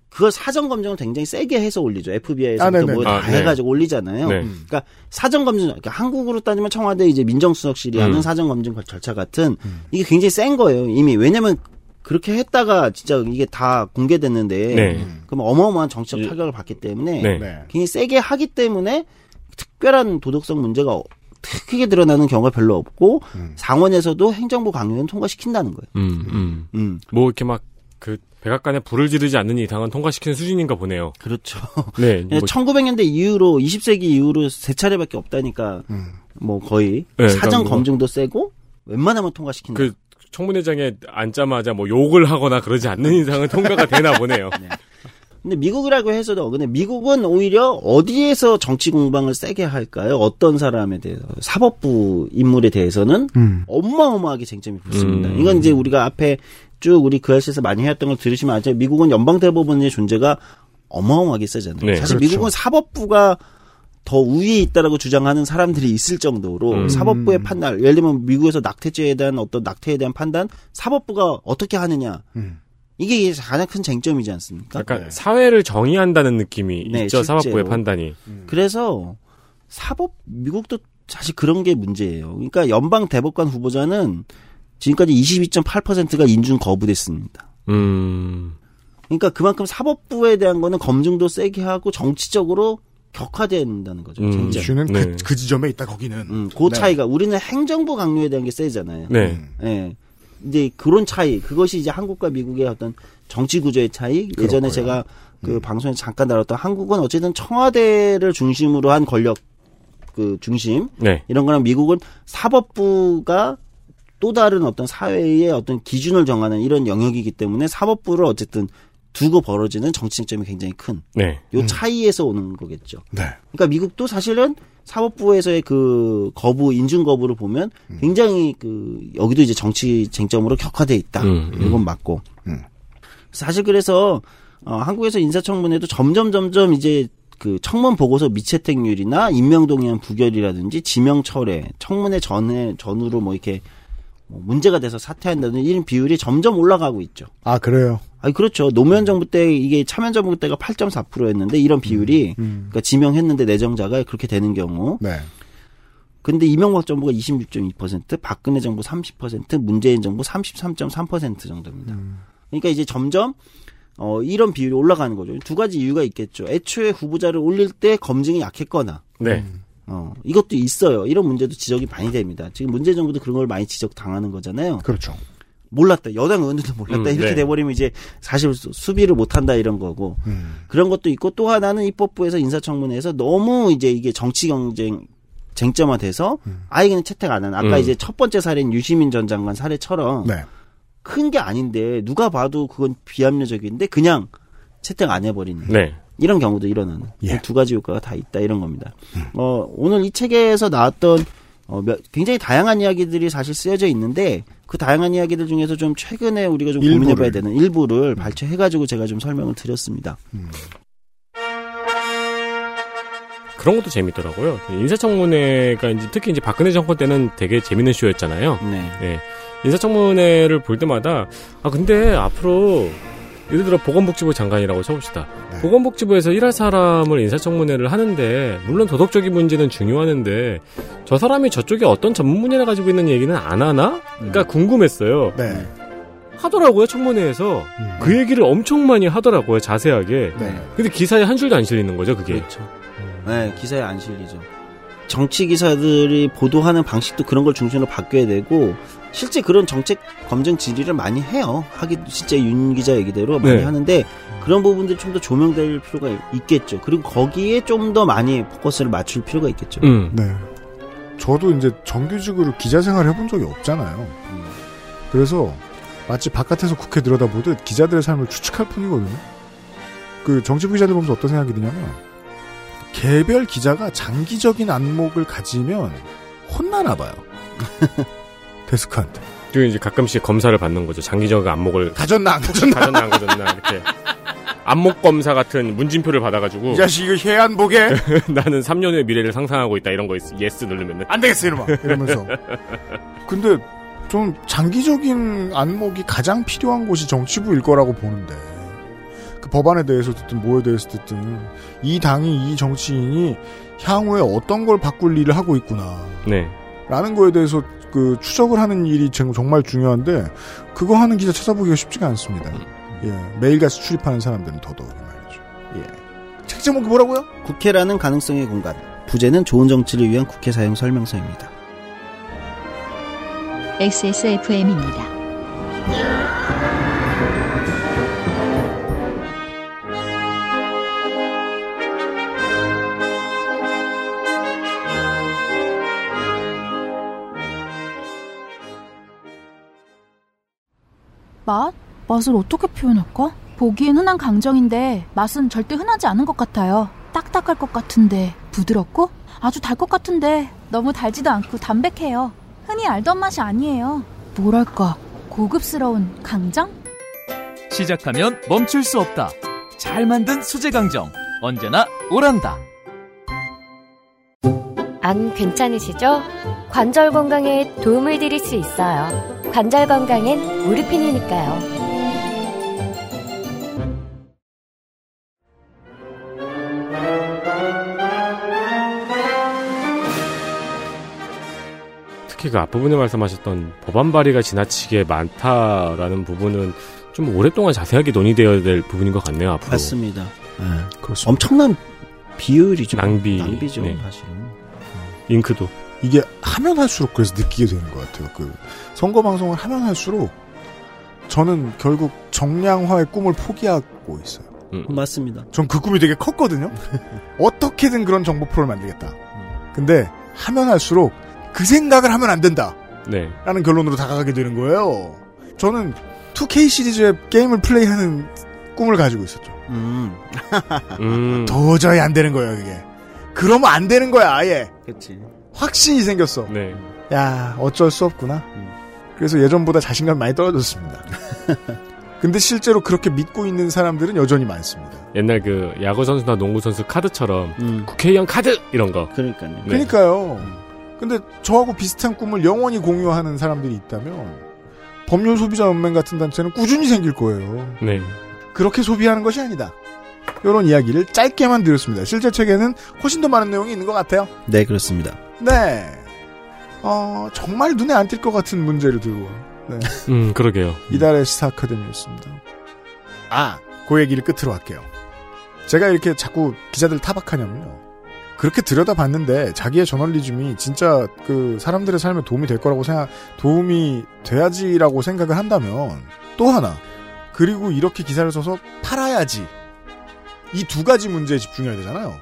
그걸 사전 검증을 굉장히 세게 해서 올리죠. FBI에서 아, 부. 뭐다 아, 네. 해가지고 올리잖아요. 네. 그러니까 사전 검증, 그러니까 한국으로 따지면 청와대 이제 민정수석실이 하는 음. 사전 검증 절차 같은 이게 굉장히 센 거예요. 이미 왜냐면 그렇게 했다가 진짜 이게 다 공개됐는데 네. 그럼 어마어마한 정치적 예. 타격을 받기 때문에 네. 네. 굉장히 세게 하기 때문에 특별한 도덕성 문제가 어- 크게 드러나는 경우가 별로 없고 음. 상원에서도 행정부 강요는 통과시킨다는 거예요. 음, 음. 음, 뭐 이렇게 막 그 백악관에 불을 지르지 않는 이상은 통과시키는 수준인가 보네요. 그렇죠. 네. 뭐, 1900년대 이후로 20세기 이후로 세 차례밖에 없다니까 음. 뭐 거의 네, 사전 그러니까 뭐- 검증도 세고 웬만하면 통과시킨다. 그 청문회장에 앉자마자 뭐 욕을 하거나 그러지 않는 이상은 통과가 되나 보네요. 근데 미국이라고 해서도 근데 미국은 오히려 어디에서 정치 공방을 세게 할까요? 어떤 사람에 대해서 사법부 인물에 대해서는 음. 어마어마하게 쟁점이 붙습니다. 음. 이건 이제 우리가 앞에 쭉 우리 그 아시에서 많이 해왔던 걸 들으시면 알죠. 미국은 연방 대법원의 존재가 어마어마하게 세잖아요. 네, 사실 그렇죠. 미국은 사법부가 더 우위에 있다라고 주장하는 사람들이 있을 정도로 음. 사법부의 판단, 예를 들면 미국에서 낙태죄에 대한 어떤 낙태에 대한 판단, 사법부가 어떻게 하느냐. 음. 이게 가장 큰 쟁점이지 않습니까? 약간 사회를 정의한다는 느낌이 네, 있죠. 실제로. 사법부의 판단이. 그래서 사법 미국도 사실 그런 게 문제예요. 그러니까 연방 대법관 후보자는 지금까지 22.8%가 인준 거부됐습니다. 음. 그러니까 그만큼 사법부에 대한 거는 검증도 세게 하고 정치적으로 격화된다는 거죠. 음. 쟁점. 이슈는 네. 그, 그 지점에 있다 거기는. 음, 그 네. 차이가 우리는 행정부 강요에 대한 게 세잖아요. 네. 음. 예. 이제 그런 차이, 그것이 이제 한국과 미국의 어떤 정치 구조의 차이. 예전에 그렇고요. 제가 그 방송에 서 잠깐 다뤘던 한국은 어쨌든 청와대를 중심으로 한 권력 그 중심 네. 이런 거랑 미국은 사법부가 또 다른 어떤 사회의 어떤 기준을 정하는 이런 영역이기 때문에 사법부를 어쨌든 두고 벌어지는 정치쟁점이 굉장히 큰 네. 요 차이에서 오는 거겠죠. 네. 그러니까 미국도 사실은 사법부에서의 그 거부 인준 거부를 보면 굉장히 그 여기도 이제 정치 쟁점으로 격화돼 있다. 음, 음. 이건 맞고. 음. 사실 그래서 어, 한국에서 인사청문회도 점점 점점 이제 그 청문 보고서 미채택률이나 임명동의안 부결이라든지 지명 철회, 청문회 전에 전후로 뭐 이렇게 뭐 문제가 돼서 사퇴한다든지 이런 비율이 점점 올라가고 있죠. 아 그래요. 아니 그렇죠. 노무현 정부 때 이게 참여 정부 때가 8.4%였는데 이런 비율이 음. 그러니까 지명했는데 내정자가 그렇게 되는 경우. 네. 근데 이명박 정부가 26.2%, 박근혜 정부 30%, 문재인 정부 33.3% 정도입니다. 그러니까 이제 점점 어 이런 비율이 올라가는 거죠. 두 가지 이유가 있겠죠. 애초에 후보자를 올릴 때 검증이 약했거나 네. 어 이것도 있어요. 이런 문제도 지적이 많이 됩니다. 지금 문재인 정부도 그런 걸 많이 지적 당하는 거잖아요. 그렇죠. 몰랐다. 여당 의원들도 몰랐다. 음, 이렇게 네. 돼버리면 이제 사실 수- 수비를 못한다 이런 거고 음. 그런 것도 있고 또 하나는 입법부에서 인사청문회에서 너무 이제 이게 정치 경쟁 쟁점화돼서 아예 그냥 채택 안 하는 아까 음. 이제 첫 번째 사례인 유시민 전 장관 사례처럼 네. 큰게 아닌데 누가 봐도 그건 비합리적인데 그냥 채택 안 해버리는 네. 이런 경우도 일어나는 예. 두 가지 효과가 다 있다 이런 겁니다. 어, 오늘 이 책에서 나왔던 어, 몇- 굉장히 다양한 이야기들이 사실 쓰여져 있는데 그 다양한 이야기들 중에서 좀 최근에 우리가 좀 일부를. 고민해봐야 되는 일부를 발췌해가지고 제가 좀 설명을 드렸습니다. 그런 것도 재밌더라고요. 인사청문회가 이제 특히 이제 박근혜 정권 때는 되게 재밌는 쇼였잖아요. 네. 네. 인사청문회를 볼 때마다 아 근데 앞으로 예를 들어 보건복지부 장관이라고 쳐봅시다. 네. 보건복지부에서 일할 사람을 인사청문회를 하는데 물론 도덕적인 문제는 중요하는데 저 사람이 저쪽에 어떤 전문 분야를 가지고 있는 얘기는 안 하나? 그러니까 궁금했어요. 네. 하더라고요 청문회에서 음. 그 얘기를 엄청 많이 하더라고요 자세하게. 네. 근데 기사에 한 줄도 안 실리는 거죠 그게. 그렇죠. 네, 기사에 안 실리죠. 정치 기사들이 보도하는 방식도 그런 걸 중심으로 바뀌어야 되고 실제 그런 정책 검증 질의를 많이 해요. 하기도 진짜 윤 기자 얘기대로 많이 네. 하는데 그런 부분들이 좀 더 조명될 필요가 있겠죠. 그리고 거기에 좀 더 많이 포커스를 맞출 필요가 있겠죠. 음. 네. 저도 이제 정규직으로 기자 생활 해본 적이 없잖아요. 그래서 마치 바깥에서 국회 들여다보듯 기자들의 삶을 추측할 뿐이거든요. 그 정치부 기자들 보면서 어떤 생각이 드냐면 개별 기자가 장기적인 안목을 가지면 혼나나 봐요. 데스크한테. 그리고 이제 가끔씩 검사를 받는 거죠. 장기적 안목을 가졌나 안 가졌나. 가졌나 안 가졌나 이렇게 안목 검사 같은 문진표를 받아가지고 이 자식 이거 혜안 보게 나는 3년 후의 미래를 상상하고 있다 이런 거 있, yes 누르면은 안 되겠어 이놈아 이러면서. 근데 좀 장기적인 안목이 가장 필요한 곳이 정치부일 거라고 보는데 그 법안에 대해서 듣든 뭐에 대해서 듣든 이 당이 이 정치인이 향후에 어떤 걸 바꿀 일을 하고 있구나. 네. 라는 거에 대해서 그 추적을 하는 일이 정말 중요한데 그거 하는 기자 찾아보기가 쉽지가 않습니다. 예, 매일같이 출입하는 사람들은 더더욱이 말이죠. 예. 책 제목이 뭐라고요? 국회라는 가능성의 공간. 부제는 좋은 정치를 위한 국회 사용 설명서입니다. XSFM입니다. 맛? 맛을 어떻게 표현할까? 보기엔 흔한 강정인데 맛은 절대 흔하지 않은 것 같아요. 딱딱할 것 같은데 부드럽고 아주 달 것 같은데 너무 달지도 않고 담백해요. 흔히 알던 맛이 아니에요. 뭐랄까 고급스러운 강정? 시작하면 멈출 수 없다. 잘 만든 수제 강정. 언제나 오란다. 안 괜찮으시죠? 관절 건강에 도움을 드릴 수 있어요. 관절 건강엔 무르핀이니까요. 특히 그 앞부분에 말씀하셨던 법안 발의가 지나치게 많다라는 부분은 좀 오랫동안 자세하게 논의되어야 될 부분인 것 같네요. 앞으로. 맞습니다. 네. 그렇습니다. 엄청난 비율이죠. 낭비. 낭비죠, 네. 사실은. 잉크도. 이게 하면 할수록 그래서 느끼게 되는 것 같아요. 그 선거 방송을 하면 할수록 저는 결국 정량화의 꿈을 포기하고 있어요. 음. 맞습니다. 전 그 꿈이 되게 컸거든요. 어떻게든 그런 정보 프로를 만들겠다. 근데 하면 할수록 그 생각을 하면 안 된다. 네. 라는 결론으로 다가가게 되는 거예요. 저는 2K 시리즈의 게임을 플레이하는 꿈을 가지고 있었죠. 음. 음. 도저히 안 되는 거예요, 그게. 그러면 안 되는 거야, 아예. 그렇지. 확신이 생겼어. 네. 야, 어쩔 수 없구나. 그래서 예전보다 자신감이 많이 떨어졌습니다. 근데 실제로 그렇게 믿고 있는 사람들은 여전히 많습니다. 옛날 그 야구 선수나 농구 선수 카드처럼 음. 국회의원 카드 이런 거. 그러니까요. 네. 그러니까요. 근데 저하고 비슷한 꿈을 영원히 공유하는 사람들이 있다면 법률 소비자 연맹 같은 단체는 꾸준히 생길 거예요. 네. 그렇게 소비하는 것이 아니다. 이런 이야기를 짧게만 드렸습니다. 실제 책에는 훨씬 더 많은 내용이 있는 것 같아요. 네, 그렇습니다. 네. 어, 정말 눈에 안 띌 것 같은 문제를 들고 네. 음, 그러게요. 이달의 시사 아카데미였습니다. 아, 그 얘기를 끝으로 할게요. 제가 이렇게 자꾸 기자들 타박하냐면요. 그렇게 들여다봤는데 자기의 저널리즘이 진짜 그 사람들의 삶에 도움이 될 거라고 생각, 도움이 돼야지라고 생각을 한다면 또 하나. 그리고 이렇게 기사를 써서 팔아야지. 이 두 가지 문제에 집중해야 되잖아요.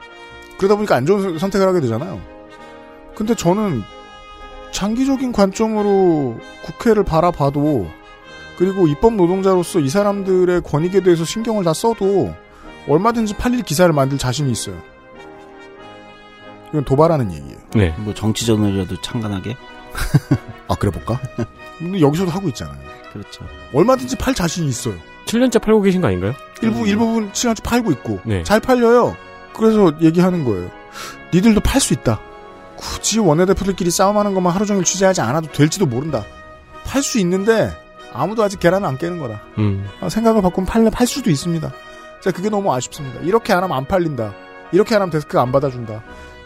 그러다 보니까 안 좋은 선택을 하게 되잖아요. 근데 저는 장기적인 관점으로 국회를 바라봐도 그리고 입법 노동자로서 이 사람들의 권익에 대해서 신경을 다 써도 얼마든지 팔릴 기사를 만들 자신이 있어요. 이건 도발하는 얘기예요. 네. 뭐 정치전이라도 창간하게. 아 그래 볼까? 근데 여기서도 하고 있잖아요. 그렇죠. 얼마든지 팔 자신이 있어요. 7년째 팔고 계신 거 아닌가요? 일부 일부분 시간치 팔고 있고 네. 잘 팔려요. 그래서 얘기하는 거예요. 니들도 팔 수 있다. 굳이 원내대표들끼리 싸움하는 것만 하루 종일 취재하지 않아도 될지도 모른다. 팔 수 있는데 아무도 아직 계란을 안 깨는 거다. 음. 아, 생각을 바꾸면 팔려 팔 수도 있습니다. 자 그게 너무 아쉽습니다. 이렇게 안 하면 안 팔린다. 이렇게 안 하면 데스크가 안 받아준다.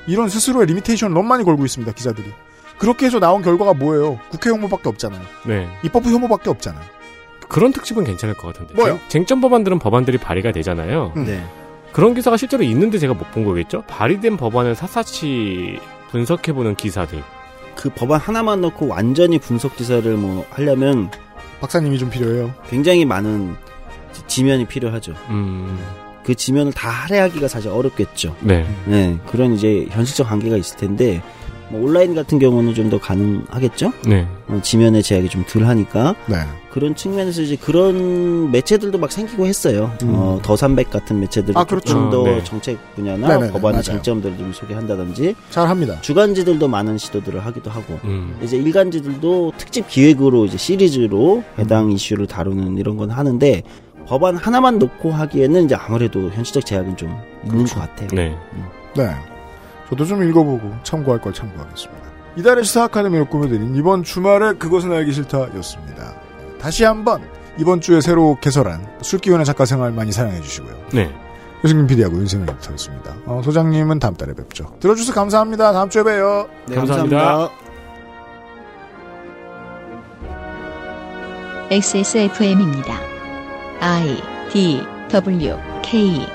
이런 스스로의 limitation을 너무 많이 걸고 있습니다. 기자들이. 그렇게 해서 나온 결과가 뭐예요? 국회 혐오밖에 없잖아요. 네. 입법부 혐오밖에 없잖아요. 그런 특집은 괜찮을 것 같은데. 뭐요? 쟁, 쟁점 법안들은 법안들이 발의가 되잖아요. 음. 네. 그런 기사가 실제로 있는데 제가 못 본 거겠죠? 발의된 법안을 샅샅이 분석해보는 기사들. 그 법안 하나만 넣고 완전히 분석 기사를 뭐 하려면 박사님이 좀 필요해요. 굉장히 많은 지- 지면이 필요하죠. 음. 그 지면을 다 할애하기가 사실 어렵겠죠. 네. 네, 그런 이제 현실적 한계가 있을 텐데 뭐 온라인 같은 경우는 좀 더 가능하겠죠. 네. 어, 지면의 제약이 좀 덜하니까 네. 그런 측면에서 이제 그런 매체들도 막 생기고 했어요. 어, 더 삼백 같은 매체들이 아, 그렇죠. 조금 더 네. 정책 분야나 네네네, 법안의 맞아요. 장점들을 좀 소개한다든지 잘 합니다. 주간지들도 많은 시도들을 하기도 하고 음. 이제 일간지들도 특집 기획으로 이제 시리즈로 해당 이슈를 다루는 이런 건 하는데 법안 하나만 놓고 하기에는 이제 아무래도 현실적 제약은 좀 있는 것 같아요. 네. 네. 저도 좀 읽어보고 참고할 걸 참고하겠습니다. 이달의 시사 아카데미로 꾸며드린 이번 주말에 그것은 알기 싫다였습니다. 다시 한번 이번 주에 새로 개설한 술기운의 작가 생활 많이 사랑해 주시고요. 네. 유승민 PD하고 윤세민 리터였습니다. 어, 소장님은 다음 달에 뵙죠. 들어주셔서 감사합니다. 다음 주에 봬요. 네, 감사합니다. XSFM입니다. I D W K